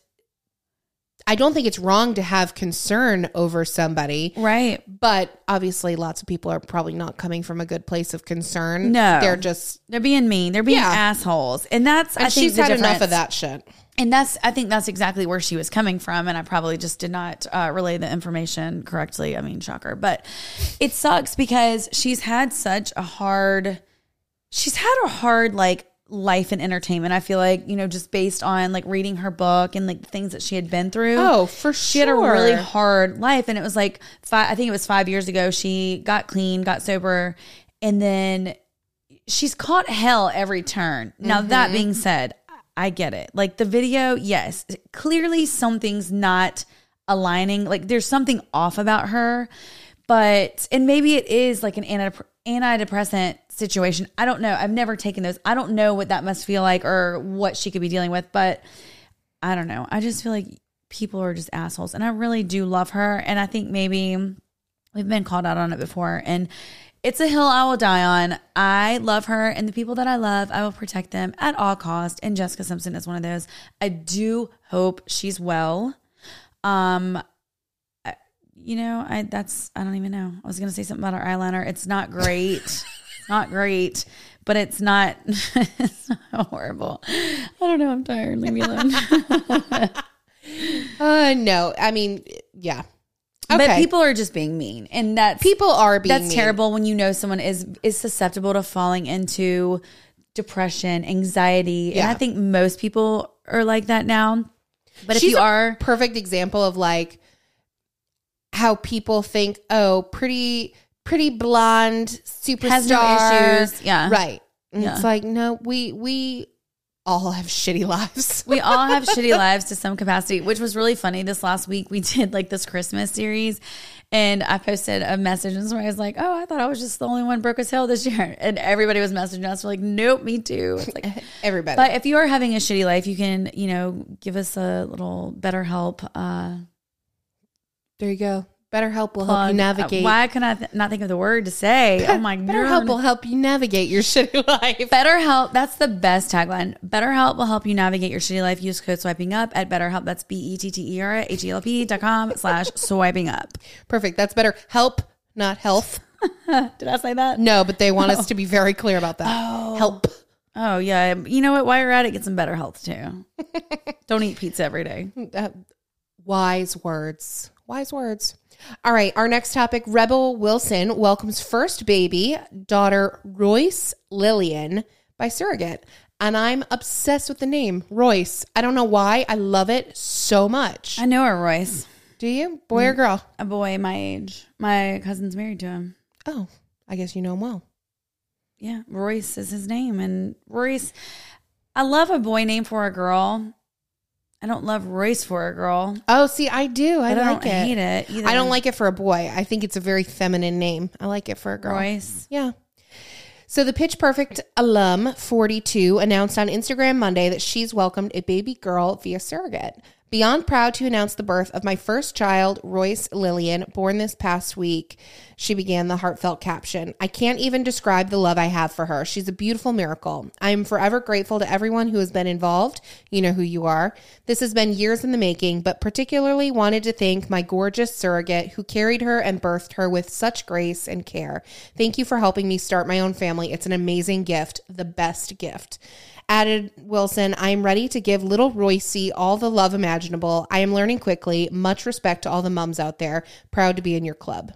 I don't think it's wrong to have concern over somebody. right. But obviously, lots of people are probably not coming from a good place of concern. No. they're just. They're being mean. They're being Yeah. assholes, and that's And I think she's the had enough of that shit. And that's I think that's exactly where she was coming from, and I probably just did not uh, relay the information correctly. I mean, shocker, but it sucks because she's had such a hard, she's had a hard like life in entertainment. I feel like you know just based on like reading her book and like the things that she had been through. Oh, for sure. She had a really hard life, and it was like five. I think it was five years ago. She got clean, got sober, and then she's caught hell every turn. Now Mm-hmm. that being said, I get it. Like the video, yes, clearly something's not aligning. Like there's something off about her, but and maybe it is like an anti- antidepressant situation. I don't know. I've never taken those. I don't know what that must feel like or what she could be dealing with, but I don't know. I just feel like people are just assholes and I really do love her and I think maybe we've been called out on it before and it's a hill I will die on. I love her and the people that I love, I will protect them at all cost. And Jessica Simpson is one of those. I do hope she's well. Um I- you know, I that's I don't even know. I was gonna say something about her eyeliner. It's not great. (laughs) it's not great, but it's not (laughs) it's not horrible. I don't know, I'm tired. Leave me alone. (laughs) Uh, no, I mean, yeah. But people are just being mean. And that people are being that's mean. terrible when you know someone is is susceptible to falling into depression, anxiety. And Yeah. I think most people are like that now. But if you a are perfect example of like how people think, oh, pretty, pretty blonde superstar Has no issues. Yeah. right. And Yeah. it's like, no, we we all have shitty lives. we all have (laughs) shitty lives to some capacity, which was really funny. This last week we (laughs) did like this Christmas series and I posted a message and somebody was like, Oh, I thought I was just the only one broke his hill this year. (laughs) And everybody was messaging us like, Nope, me too. It's like Everybody. But if you are having a shitty life, you can, you know, give us a little better help. Uh, there you go. BetterHelp will help you navigate. Why can I th- not think of the word to say? (laughs) Oh my BetterHelp will help you navigate your (laughs) shitty life. BetterHelp, that's the best tagline. BetterHelp will help you navigate your shitty life. Use code swiping up at BetterHelp. That's B E T T E R H E L P dot com (laughs) slash swiping up. Perfect. That's better. Help, not health. Did I say that? No, but they want us to be very clear about that. Help. Oh yeah. You know what? While you're at it, get some better health too. Don't eat pizza every day. Uh, wise words. Wise words. All right. Our next topic Rebel Wilson welcomes first baby, daughter Royce Lillian, by surrogate. And I'm obsessed with the name Royce. I don't know why. I love it so much. I know her, Royce. Do you? Boy or mm, girl? A boy my age. My cousin's married to him. Oh, I guess you know him well. Yeah, Royce is his name. And Royce, I love a boy name for a girl. I don't love Royce for a girl. Oh, see, I do. I I don't it. hate it either. I don't like it for a boy. I think it's a very feminine name. I like it for a girl. Royce. Yeah. So the Pitch Perfect alum 42 announced on Instagram Monday that she's welcomed a baby girl via surrogate. Beyond proud to announce the birth of my first child, Royce Lillian, born this past week, she began the heartfelt caption. I can't even describe the love I have for her. She's a beautiful miracle. I am forever grateful to everyone who has been involved. You know who you are. This has been years in the making, but particularly wanted to thank my gorgeous surrogate who carried her and birthed her with such grace and care. Thank you for helping me start my own family. It's an amazing gift, the best gift. Added Wilson, I am ready to give little Royce all the love imaginable. I am learning quickly. Much respect to all the mums out there. Proud to be in your club.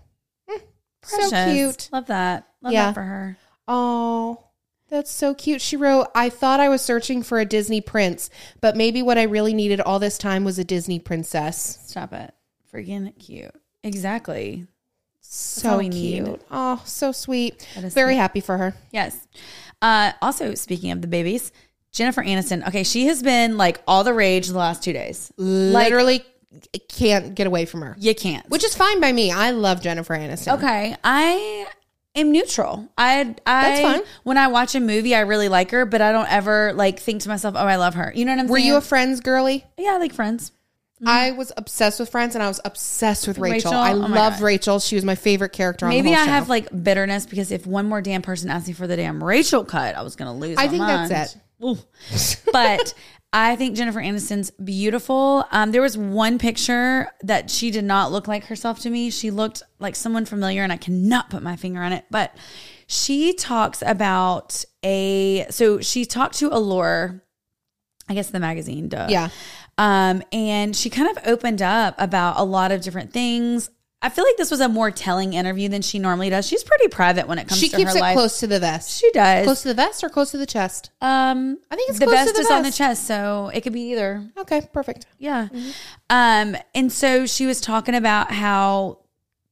Hmm. So cute. Love that. Love Yeah. that for her. Oh, That's so cute. She wrote, I thought I was searching for a Disney prince, but maybe what I really needed all this time was a Disney princess. Stop it. Freaking cute. Exactly. So cute. Oh, so sweet. Very sweet. happy for her. Yes. Uh, also, speaking of the babies, Jennifer Aniston. Okay, she has been like all the rage the last two days. Literally can't get away from her. You can't. Which is fine by me. I love Jennifer Aniston. okay, I am neutral. I, I That's fine. When I watch a movie, I really like her, but I don't ever like think to myself, "Oh, I love her." You know what I'm Were saying? Were you a Friends girly? yeah, I like Friends. I was obsessed with Friends and I was obsessed with Rachel. Rachel? I Oh loved God. Rachel. She was my favorite character on Maybe the I show. have like bitterness because if one more damn person asked me for the damn Rachel cut, I was gonna lose. I think mind. that's it. But (laughs) I think Jennifer Aniston's beautiful. Um, there was one picture that she did not look like herself to me. She looked like someone familiar, and I cannot put my finger on it. But she talks about a so she talked to Allure, I guess the magazine, duh. Yeah. Um, and she kind of opened up about a lot of different things. I feel like this was a more telling interview than she normally does. She's pretty private when it comes She to keeps her it close to the vest. She does. Close to the vest or close to the chest? um, I think it's the close to vest the is on the chest, so it could be either. Okay, perfect. Yeah. Um, and so she was talking about how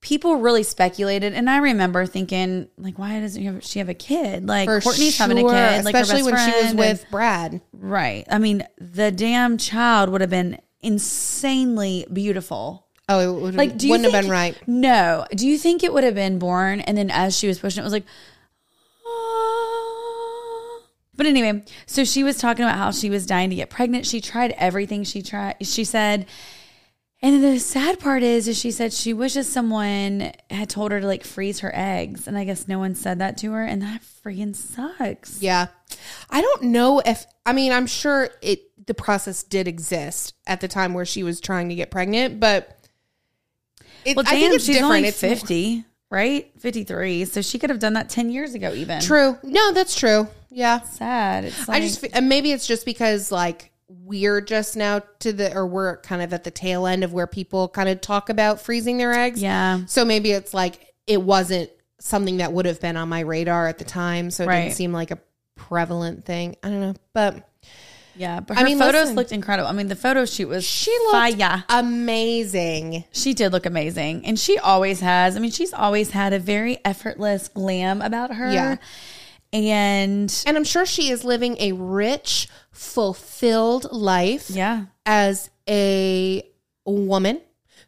people really speculated, and I remember thinking, like, why doesn't she have, she have a kid? Like For Courtney's having a sure, kid, like especially when she was with and- Brad. right. I mean, the damn child would have been insanely beautiful. Oh, it would, Like, do wouldn't have been right. No. Do you think it would have been born and then as she was pushing it, it was like, "Ah." but anyway, so she was talking about how she was dying to get pregnant. She tried everything she tried. She said, and the sad part is, is she said she wishes someone had told her to like freeze her eggs, and I guess no one said that to her, and that freaking sucks. Yeah. I don't know if I mean I'm sure it the process did exist at the time where she was trying to get pregnant, but it, Well, damn, I think it's she's different. only it's fifty, right? Fifty three, so she could have done that ten years ago, even. true. No, that's true. Yeah. Sad. It's like, I just and maybe it's just because like we're just now to the or we're kind of at the tail end of where people kind of talk about freezing their eggs. yeah. So maybe it's like it wasn't something that would have been on my radar at the time, so it Right. didn't seem like a prevalent thing. I don't know, but Yeah, but I mean, photos listen. looked incredible. I mean, the photo shoot was she looked fire. amazing. She did look amazing, and she always has. I mean, she's always had a very effortless glam about her. Yeah. And And I'm sure she is living a rich, fulfilled life yeah, as a woman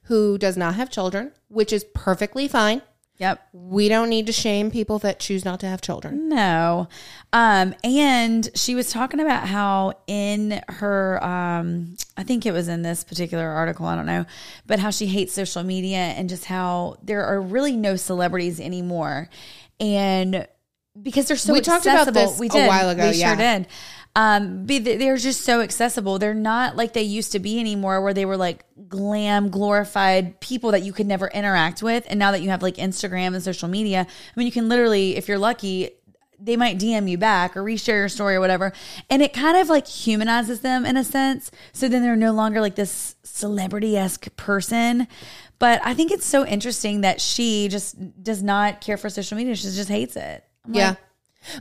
who does not have children, which is perfectly fine. yep. We don't need to shame people that choose not to have children. No. Um, and she was talking about how in her um I think it was in this particular article, I don't know, but how she hates social media and just how there are really no celebrities anymore. And because they're so We talked about accessible. this we a while ago, We yeah. sure did. Um, they're just so accessible. They're not like they used to be anymore, where they were like glam, glorified people that you could never interact with. And now that you have like Instagram and social media, I mean, you can literally, if you're lucky, they might DM you back or reshare your story or whatever. And it kind of like humanizes them in a sense. So then they're no longer like this celebrity esque person. But I think it's so interesting that she just does not care for social media. She just hates it. I'm Yeah. like,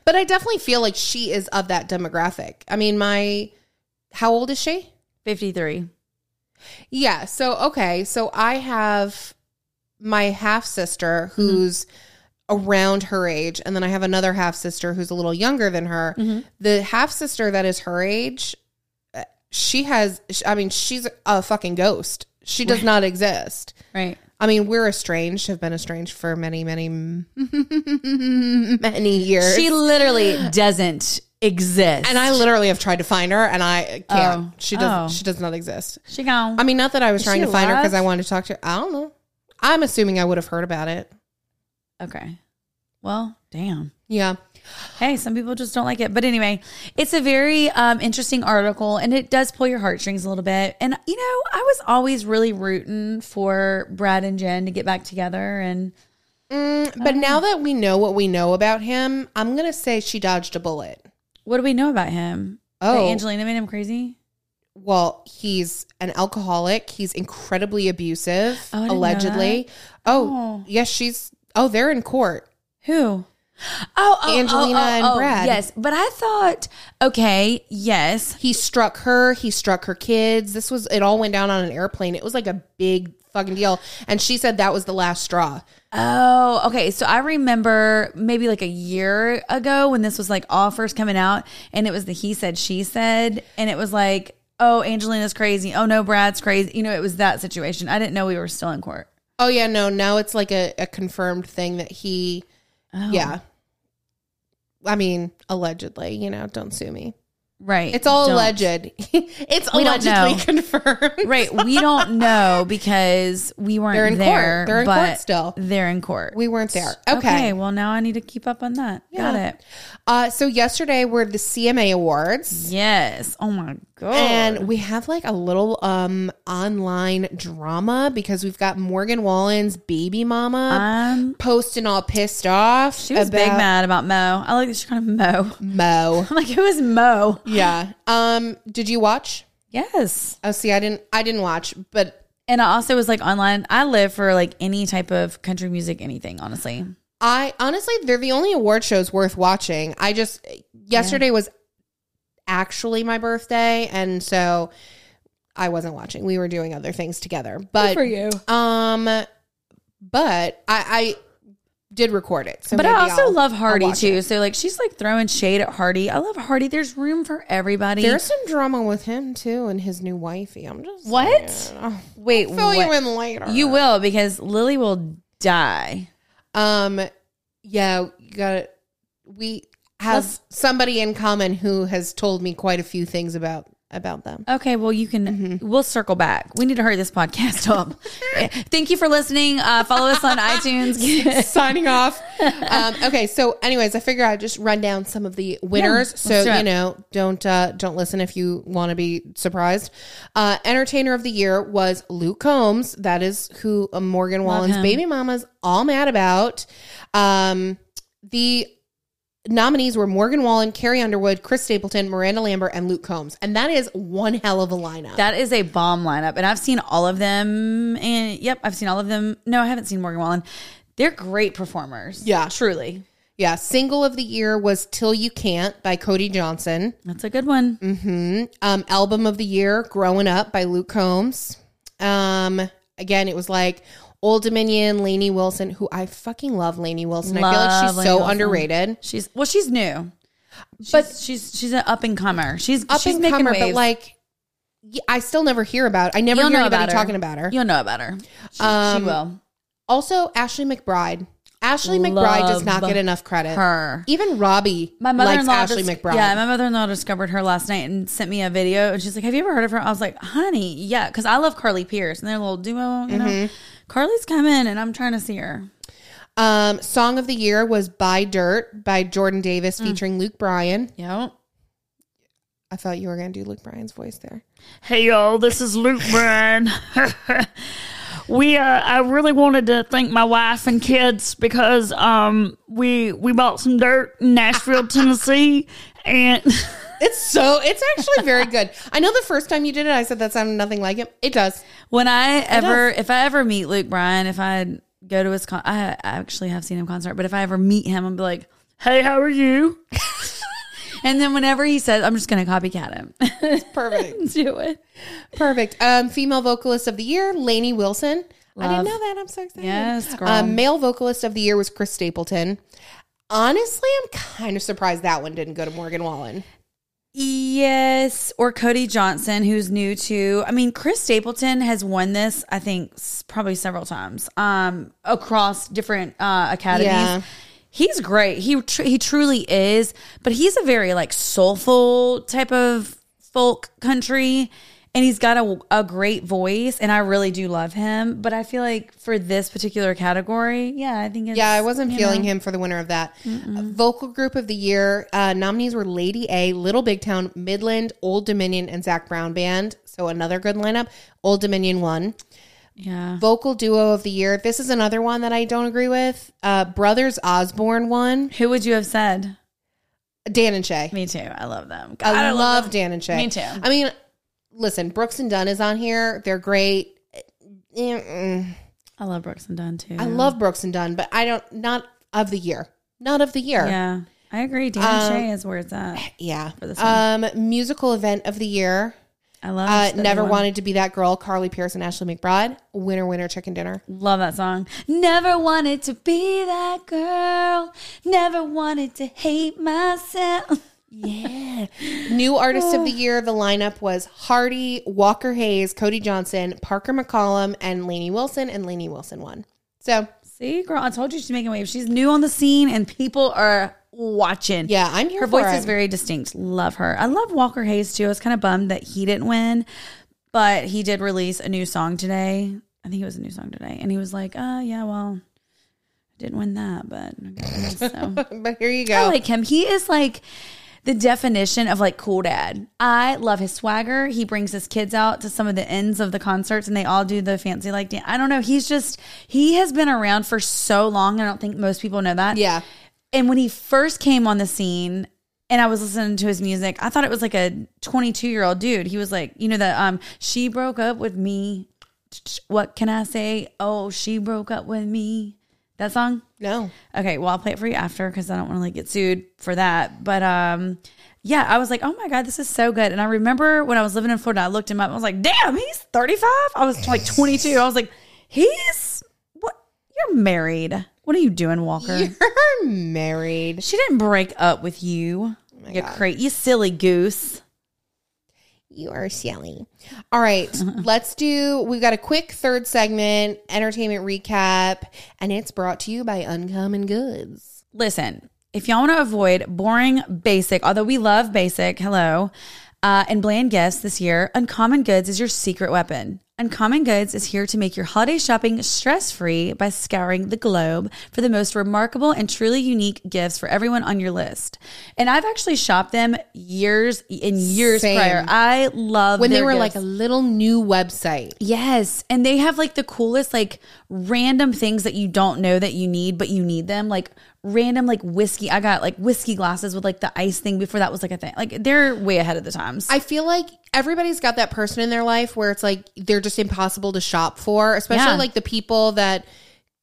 But I definitely feel like she is of that demographic. I mean, my, how old is she? 53. Yeah. So, okay. So I have my half sister who's around her age. And then I have another half sister who's a little younger than her. The half sister that is her age, uh, she has, I mean, she's a fucking ghost. She does not exist. Right. I mean, we're estranged, have been estranged for many, many, (laughs) many years. She literally doesn't exist. and I literally have tried to find her, and I can't. Oh. She does. Oh. She does not exist. she gone. I mean, not that I was Is trying to find her because I wanted to talk to her. I don't know. I'm assuming I would have heard about it. okay. Well, damn. Yeah. Hey, some people just don't like it. But anyway, it's a very um, interesting article and it does pull your heartstrings a little bit. And, you know, I was always really rooting for Brad and Jen to get back together. And But now that we know what we know about him, I'm going to say she dodged a bullet. what do we know about him? That Oh. Angelina made him crazy? Well, he's an alcoholic. He's incredibly abusive, Oh, I didn't know allegedly. Oh, Oh. yes, she's. Oh, they're in court. Who? Oh, oh, Angelina oh, oh, and oh, Brad. Yes, but I thought, okay, yes, He struck her. He struck her kids. This was it. All went down on an airplane. It was like a big fucking deal. And she said that was the last straw. Oh, okay. So I remember maybe like a year ago when this was like all first coming out, and it was the he said, she said, and it was like, oh, Angelina's crazy. Oh, no, Brad's crazy. You know, it was that situation. I didn't know we were still in court. Oh yeah, no. Now it's like a, a confirmed thing that he. Oh. Yeah. I mean, allegedly. You know, don't sue me. Right. It's all Don't. alleged. (laughs) it's We don't allegedly confirmed. Right. We don't (laughs) know because we weren't They're in court. there. They're in but court still. They're in court. We weren't there. Okay. Well, now I need to keep up on that. Got it. Uh, so yesterday were the CMA Awards. Yes. Oh my god. And we have like a little um online drama because we've got Morgan Wallen's baby mama um, posting all pissed off. she was big mad about Mo. I like that she's kind of Mo. Mo. (laughs) I'm like, it was Mo. Yeah. Um. Did you watch? Yes. Oh, see, I didn't. I didn't watch, but And I also was like online. I live for like any type of country music, anything, honestly. I honestly, they're the only award shows worth watching. I just yesterday was actually my birthday, and so I wasn't watching. We were doing other things together. But for you. um, but I, I did record it. So But I also I'll- love Hardy too. it. So like she's like throwing shade at Hardy. I love Hardy. There's room for everybody. There's some drama with him too and his new wifey. I'm just what? saying. Wait, I'll fill you in later. You will because Lily will die. Um, yeah, you got it. We have Let's- somebody in common who has told me quite a few things about about them. Okay, well you can. Mm-hmm. We'll circle back. We need to hurry this podcast up. (laughs) Thank you for listening. Uh, follow us on iTunes. (laughs) Signing off. Um, okay, so anyways, I figure I'd just run down some of the winners. Yeah, so you know, don't uh, don't listen if you want to be surprised. Uh, Entertainer of the year was Luke Combs. That is who uh, Morgan Wallen's baby mama's all mad about. Um, the nominees were Morgan Wallen, Carrie Underwood, Chris Stapleton, Miranda Lambert, and Luke Combs, and that is one hell of a lineup. that is a bomb lineup, and I've seen all of them. And yep, I've seen all of them. No, I haven't seen Morgan Wallen. They're great performers. Yeah. truly. yeah, single of the year was "Till You Can't" by Cody Johnson. That's a good one. Mm. Um, album of the year, "Growing Up" by Luke Combs. Um, again, it was like Old Dominion, Lainey Wilson, who I fucking love. Lainey Wilson, I feel like she's Lainey so Wilson. underrated. She's well, she's new, but she's she's an up and comer. She's Up she's and making comer, waves. but like, I still never hear about. I never You'll hear anybody talking about her. You'll know about her. She, Um, she will. Also, Ashley McBryde. Ashley McBryde does not get enough credit. Her. Even Robbie My likes mother-in-law Ashley dis- McBryde. Yeah, my mother-in-law discovered her last night and sent me a video, and she's like, "Have you ever heard of her?" I was like, "Honey, yeah," because I love Carly Pearce and their little duo. You know, Mm-hmm. Carly's coming, and I'm trying to see her. um, Song of the year was "Buy Dirt" by Jordan Davis Mm. featuring Luke Bryan. Yep. I thought you were going to do Luke Bryan's voice there. Hey y'all, this is Luke Bryan. (laughs) we uh I really wanted to thank my wife and kids because um we we bought some dirt in Nashville, (laughs) Tennessee and (laughs) It's so it's actually very good. I know the first time you did it, I said that sounded nothing like it. It does. When I ever, if I ever meet Luke Bryan, if I go to his con, I, I actually have seen him concert, but if I ever meet him, I'm be like, hey, how are you? (laughs) and then whenever he says, I'm just gonna copycat him. it's Perfect. (laughs) Do it. Perfect. Um, female vocalist of the year, Lainey Wilson. I didn't know that. I'm so excited. Yes, girl. Um, male vocalist of the year was Chris Stapleton. Honestly, I'm kind of surprised that one didn't go to Morgan Wallen. Yes, or Cody Johnson, who's new too. I mean, Chris Stapleton has won this, I think, probably several times um, across different uh, academies. Yeah. He's great. He tr- he truly is, but he's a very like soulful type of folk country, and he's got a, a great voice, and I really do love him. But I feel like for this particular category, yeah, I think it's, Yeah, I wasn't feeling know. him for the winner of that. Uh, vocal group of the year uh, nominees were Lady A, Little Big Town, Midland, Old Dominion, and Zac Brown Band. So another good lineup. Old Dominion won. Yeah, Vocal duo of the year. This is another one that I don't agree with. Uh, Brothers Osborne won. who would you have said? Dan and Shay. Me too. I love them. I, God, love, them. Dan and Shay. Me too. I mean, listen, Brooks and Dunn is on here. They're great. Mm-mm. I love Brooks and Dunn too. I love Brooks and Dunn, but I don't not of the year. not of the year. Yeah, I agree. Dan Um, Shay is where it's at. Yeah. this Um, musical event of the year. I love. Uh, Never one. wanted to be that girl. Carly Pearce and Ashley McBryde. Winner, winner, chicken dinner. Love that song. Never wanted to be that girl. Never wanted to hate myself. (laughs) Yeah. New artist of the year. The lineup was Hardy, Walker Hayes, Cody Johnson, Parker McCollum, and Lainey Wilson. And Lainey Wilson won. So See, girl, I told you she's making waves. She's new on the scene, and people are watching. yeah, I'm here her voice it. is very distinct. Love her. I love Walker Hayes too. I was kind of bummed that he didn't win, but he did release a new song today. I think it was a new song today, and he was like, "Uh, yeah, well, I didn't win that, but okay." so." (laughs) but here you go. I like him. He is like the definition of like cool dad. I love his swagger. He brings his kids out to some of the ends of the concerts and they all do the fancy like dance. I don't know. He's just he has been around for so long. I don't think most people know that. yeah. And when he first came on the scene and I was listening to his music, I thought it was like a 22 year old dude. He was like, you know, that um, she broke up with me. What can I say? Oh, she broke up with me. That song? No. Okay, well I'll play it for you after because I don't want to like get sued for that. But um, yeah, I was like, oh my god, this is so good. And I remember when I was living in Florida, I looked him up. I was like, damn, he's thirty five. I was like twenty two. I was like, he's what? You're married. What are you doing, Walker? (laughs) You're married. she didn't break up with you. you cra- you silly goose. You are silly. All right, (laughs) let's do. We've got a quick third segment, entertainment recap, and it's brought to you by Uncommon Goods. Listen, if y'all want to avoid boring basic, although we love basic, hello, uh, and bland gifts this year, Uncommon Goods is your secret weapon. Uncommon Goods is here to make your holiday shopping stress free by scouring the globe for the most remarkable and truly unique gifts for everyone on your list. And I've actually shopped them years and years Same. prior. I love When they were gifts. like a little new website. Yes. And they have like the coolest, like random things that you don't know that you need, but you need them. Like random, like whiskey. I got like whiskey glasses with like the ice thing before that was like a thing. Like they're way ahead of the times. I feel like everybody's got that person in their life where it's like they're just impossible to shop for, especially Yeah. like the people that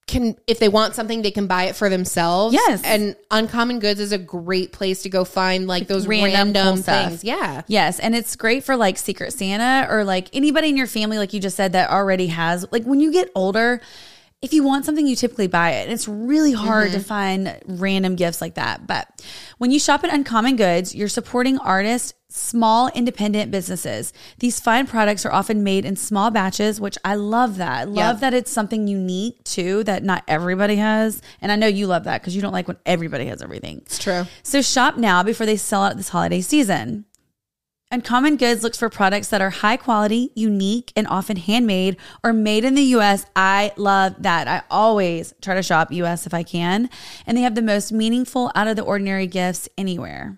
can if they want something they can buy it for themselves. Yes. And Uncommon Goods is a great place to go find like those random random, cool things. Yeah. Yes, and it's great for like Secret Santa or like anybody in your family, like you just said, that already has. Like when you get older, if you want something, you typically buy it. And it's really hard to mm-hmm. find random gifts like that. But when you shop at Uncommon Goods, you're supporting artists, small independent businesses. These fine products are often made in small batches, which I love that. I love Yep. that it's something unique too that not everybody has. And I know you love that because you don't like when everybody has everything. It's true. So shop now before they sell out this holiday season. Uncommon Goods looks for products that are high quality, unique, and often handmade or made in the US. I love that. I always try to shop US if I can. And they have the most meaningful, out of the ordinary gifts anywhere.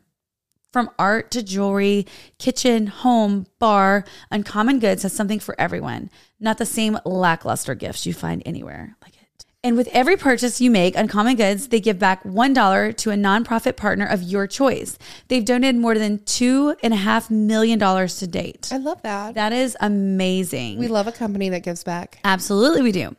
From art to jewelry, kitchen, home, bar, Uncommon Goods has something for everyone, not the same lackluster gifts you find anywhere. And with every purchase you make, Uncommon Goods, they give back $1 to a nonprofit partner of your choice. They've donated more than $2.5 million to date. I love that. That is amazing. we love a company that gives back. Absolutely, we do.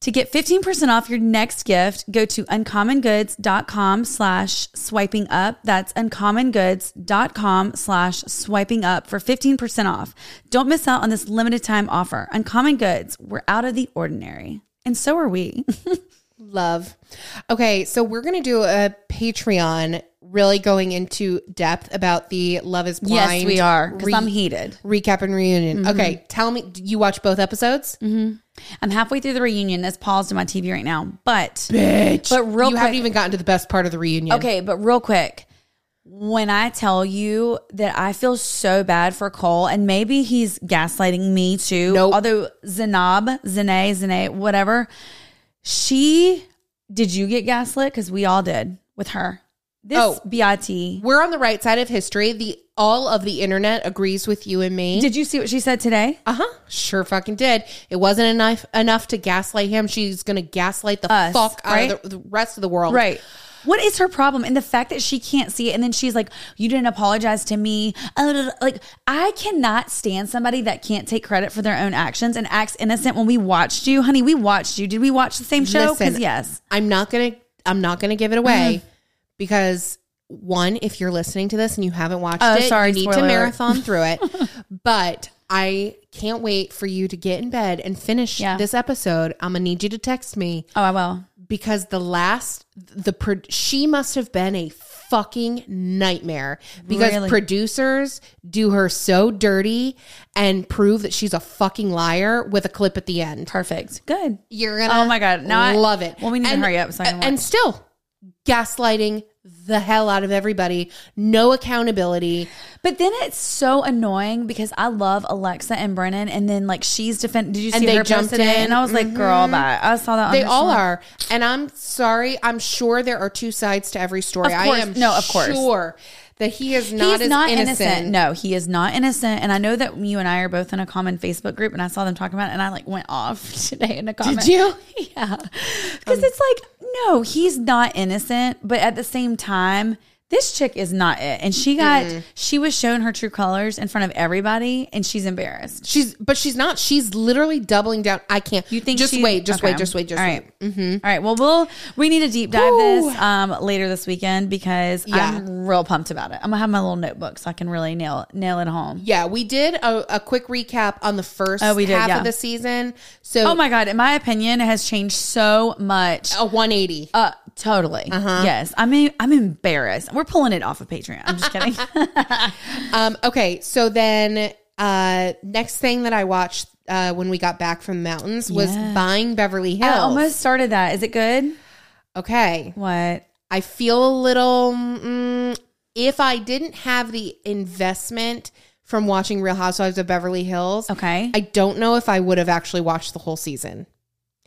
To get 15% off your next gift, go to uncommongoods.com slash swiping up. That's uncommongoods.com slash swiping up for 15% off. Don't miss out on this limited time offer. Uncommon Goods, we're out of the ordinary. And so are we. (laughs) Love. Okay, so we're gonna do a Patreon, really going into depth about the Love Is Blind. yes, we are. Because re- I'm heated. recap and reunion. Mm-hmm. Okay, tell me, do you watch both episodes? Mm-hmm. I'm halfway through the reunion. It's paused on my TV right now. But Bitch, But real you haven't even gotten to the best part of the reunion. Okay, but real quick, when I tell you that I feel so bad for Cole, and maybe he's gaslighting me too. Nope. Although Zanab, Zane, Zane, whatever, she did you get gaslit? Because we all did with her. This Oh. BIT. we're on the right side of history. The all of the internet agrees with you and me. Did you see what she said today? Uh huh. Sure, fucking did. It wasn't enough enough to gaslight him. She's gonna gaslight the Us, fuck out of the, the rest of the world. Right. What is her problem? And the fact that she can't see it, and then she's like, "You didn't apologize to me." Uh, Like, I cannot stand somebody that can't take credit for their own actions and acts innocent. When we watched you, honey, we watched you. Did we watch the same show? Because yes, I'm not gonna. I'm not gonna give it away. because one, if you're listening to this and you haven't watched Oh, it, sorry, you need to marathon through it. (laughs) but I can't wait for you to get in bed and finish Yeah. this episode. I'm gonna need you to text me Oh, I will. Because the last the pro- she must have been a fucking nightmare because Really? producers do her so dirty and prove that she's a fucking liar with a clip at the end. Perfect. Good. You're gonna Oh my God. Now I- love it. Well, we need to hurry up so I and watch. still gaslighting the hell out of everybody. No accountability. But then it's so annoying because I love Alexa and Brennon, and then like she's defend. Did you And see they her jumped in. And I was like, mm-hmm. girl, bye. I saw that. On They all are. And I'm sorry. I'm sure there are two sides to every story. I am No, of course. sure that he is not He's not innocent. innocent. No, he is not innocent. And I know that you and I are both in a common Facebook group, and I saw them talking about it, and I like went off (laughs) today in a comment. Did you? (laughs) Yeah, because it's like no, he's not innocent, but at the same time. This chick is not it. And she got, she was shown her true colors in front of everybody and she's embarrassed. She's, but she's not. She's literally doubling down. I can't. You think Just wait. Just okay. wait. Just wait. Just All wait. Mm-hmm. All right. Well, we'll we need to deep dive this um later this weekend because Yeah. I'm real pumped about it. I'm gonna have my little notebook so I can really nail nail it home. Yeah, we did a, a quick recap on the first Oh, we did, half yeah. of the season. So Oh my god! In my opinion, it has changed so much. a 180. Uh, totally. Uh-huh. Yes. I mean, I'm embarrassed. We're pulling it off of Patreon. I'm just kidding. (laughs) (laughs) Um, okay, so then uh, next thing that I watched uh, when we got back from the mountains was Yeah. buying Beverly Hills. I almost started that. Is it good? okay. What? I feel a little. Mm, if I didn't have the investment from watching Real Housewives of Beverly Hills, Okay. I don't know if I would have actually watched the whole season.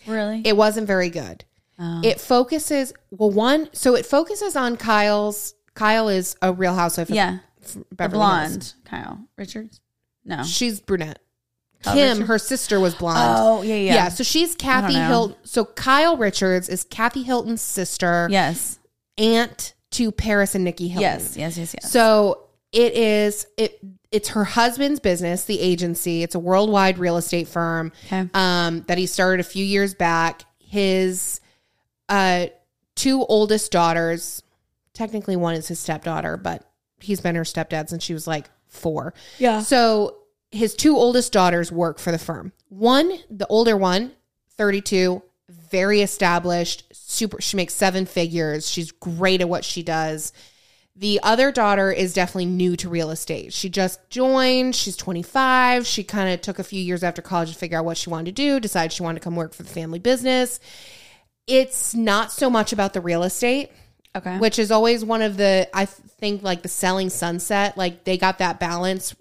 really? It wasn't very good. Oh. It focuses well one, so it focuses on Kyle's. Kyle is a Real Housewife. of yeah. The Beverly Hills. blonde Kyle Richards. No. She's brunette. Kyle Kim, Richards? her sister, was blonde. Oh yeah yeah yeah. So she's Kathy know. Hilton. So Kyle Richards is Kathy Hilton's sister, yes aunt to Paris and Nicky Hilton. yes yes yes yes. So it is it it's her husband's business, the agency. It's a worldwide real estate firm Okay. um, that he started a few years back. His uh, two oldest daughters, technically one is his stepdaughter, but he's been her stepdad since she was like four. Yeah. So his two oldest daughters work for the firm. One, the older one, 32, very established, super she makes seven figures. She's great at what she does. The other daughter is definitely new to real estate. She just joined. She's 25. She kind of took a few years after college to figure out what she wanted to do, decided she wanted to come work for the family business. It's not so much about the real estate okay. which is always one of the I think like the selling sunset. Like they got that balance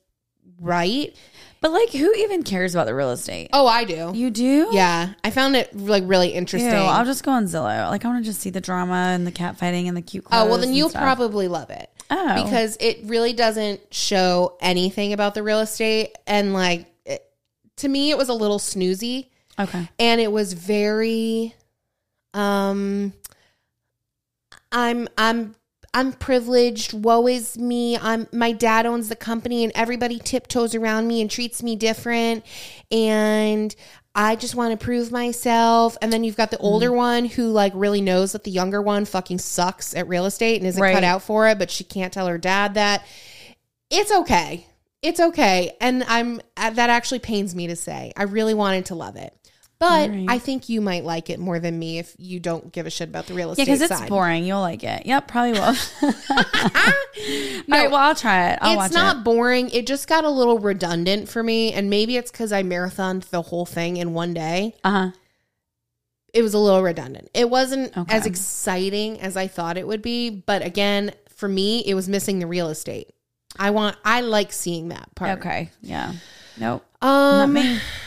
right. but like, who even cares about the real estate? Oh, I do. you do? Yeah, I found it like really Ew, interesting. I'll just go on Zillow. Like, I want to just see the drama and the cat fighting and the cute clothes. oh well, then you'll stuff. probably love it. Oh. because it really doesn't show anything about the real estate, and like it, to me, it was a little snoozy, Okay. and it was very, um, I'm I'm I'm privileged. Woe is me. I'm my dad owns the company and everybody tiptoes around me and treats me different. And I just want to prove myself. And then you've got the older Mm-hmm. one who like really knows that the younger one fucking sucks at real estate and isn't Right. cut out for it, but she can't tell her dad that. It's okay. It's okay. And I'm uh, that actually pains me to say. I really wanted to love it. But right. I think you might like it more than me if you don't give a shit about the real estate. Yeah, because it's side. boring. You'll like it. Yep, probably will. (laughs) (laughs) All right, well, I'll try it. I'll watch it's not it. boring. It just got a little redundant for me, and maybe it's because I marathoned the whole thing in one day. Uh huh. It was a little redundant. It wasn't Okay. as exciting as I thought it would be, but again, for me, it was missing the real estate. I want. I like seeing that part. Okay. Yeah. Nope. Um. (sighs) (laughs)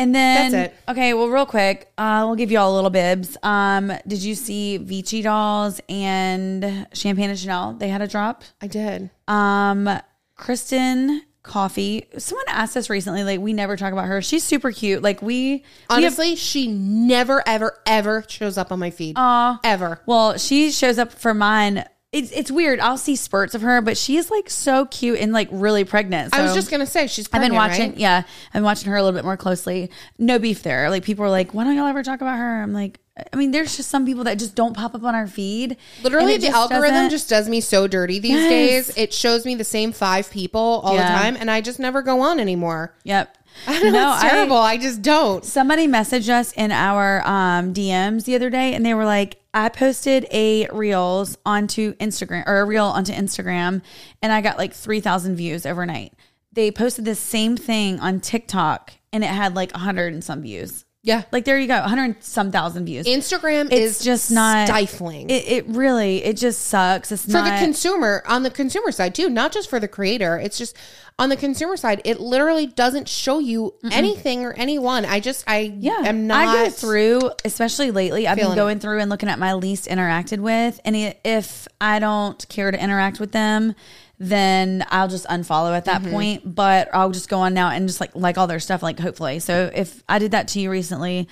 And then That's it. Okay, well, real quick, uh, we'll give you all a little bibs. Um, did you see Vici Dolls and Champagne and Chanel? They had a drop. I did. Um, Kristen Coffee. Someone asked us recently, like, we never talk about her. She's super cute. Like, we we have- Honestly, she never, ever, ever shows up on my feed. Aw. ever. Well, she shows up for mine. It's it's weird. I'll see spurts of her, but she is like so cute and like really pregnant. I was just gonna say she's. I've been watching, right? yeah, I've been watching her a little bit more closely. No beef there. Like people are like, why don't y'all ever talk about her? I'm like, I mean, there's just some people that just don't pop up on our feed. Literally, the just algorithm doesn't- just does me so dirty these Yes. days. It shows me the same five people all Yeah. the time, and I just never go on anymore. Yep. (laughs) I don't know it's I- terrible. I just don't. Somebody messaged us in our um, DMs the other day, and they were like, "I posted a reels onto Instagram or a reel onto Instagram, and I got like three thousand views overnight." They posted the same thing on TikTok, and it had like a hundred and some views. Yeah. Like there you go, hundred and some thousand views. Instagram it's is just not stifling. It, it really, it just sucks. It's for not the consumer on the consumer side too not just for the creator it's just on the consumer side it literally doesn't show you anything or anyone i just i Yeah, am not I go through, especially lately. I've been going through and looking at my least interacted with, and if I don't care to interact with them, then I'll just unfollow at Mm-hmm. that point. But I'll just go on now and just like like all their stuff, like hopefully. So if I did that to you recently,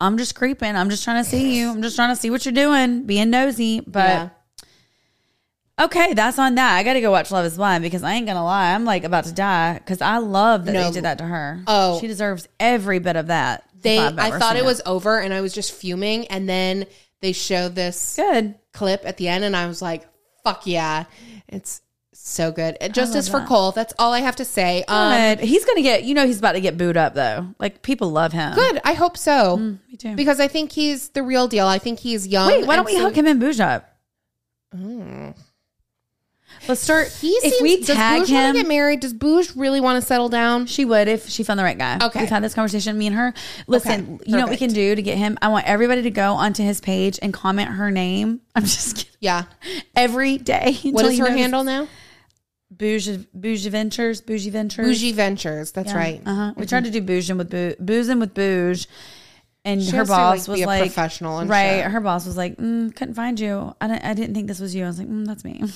I'm just creeping. I'm just trying to see you. I'm just trying to see what you're doing, being nosy. But Yeah. okay, that's on that. I got to go watch Love Is Blind because I ain't gonna lie, I'm like about to die because I love that No. they did that to her. Oh. she deserves every bit of that. they i thought seen it was over and i was just fuming and then they showed this good. clip at the end and i was like fuck yeah it's so good uh, justice for that. cole that's all i have to say um he's gonna get. You know, he's about to get booed up though. Like people love him. good i hope so mm, Me too. because i think he's the real deal i think he's young Wait, why don't we so- hook him in booze up? Mm. Let's start. he if seems, we does tag Booge want him, to get married does Booge really want to settle down she would if she found the right guy. Okay. we've had this conversation. Me and her. Listen, Okay, you know what we can do to get him? I want everybody to go onto his page and comment her name. (laughs) I'm just kidding. yeah Every day. what is he her handle now Bougie, bougie Ventures. Bougie Ventures. bougie ventures that's right Uh huh. We tried to do boozing with boo, boozing with bouge, and She her has to, boss like, was like professional and right. shit. Her boss was like, mm, couldn't find you. I didn't, I didn't think this was you. I was like, mm, that's me. (laughs)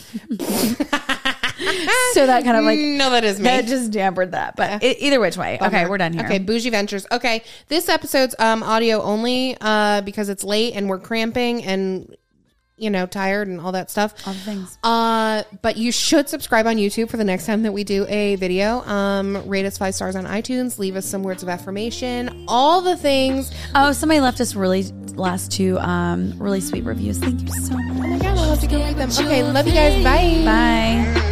so that kind of like no that is me that just dampened that. But e- either which way, okay, we're done here. Okay, Bougie Ventures. Okay, this episode's um audio only uh because it's late and we're cramping and you know tired and all that stuff. All the things. Uh, but you should subscribe on YouTube for the next time that we do a video. Um, rate us five stars on iTunes. Leave us some words of affirmation. All the things. Oh, somebody left us really last two um really sweet reviews. Thank you so much. Oh my god, I'll have to go read them. Okay, love you guys. Bye. Bye.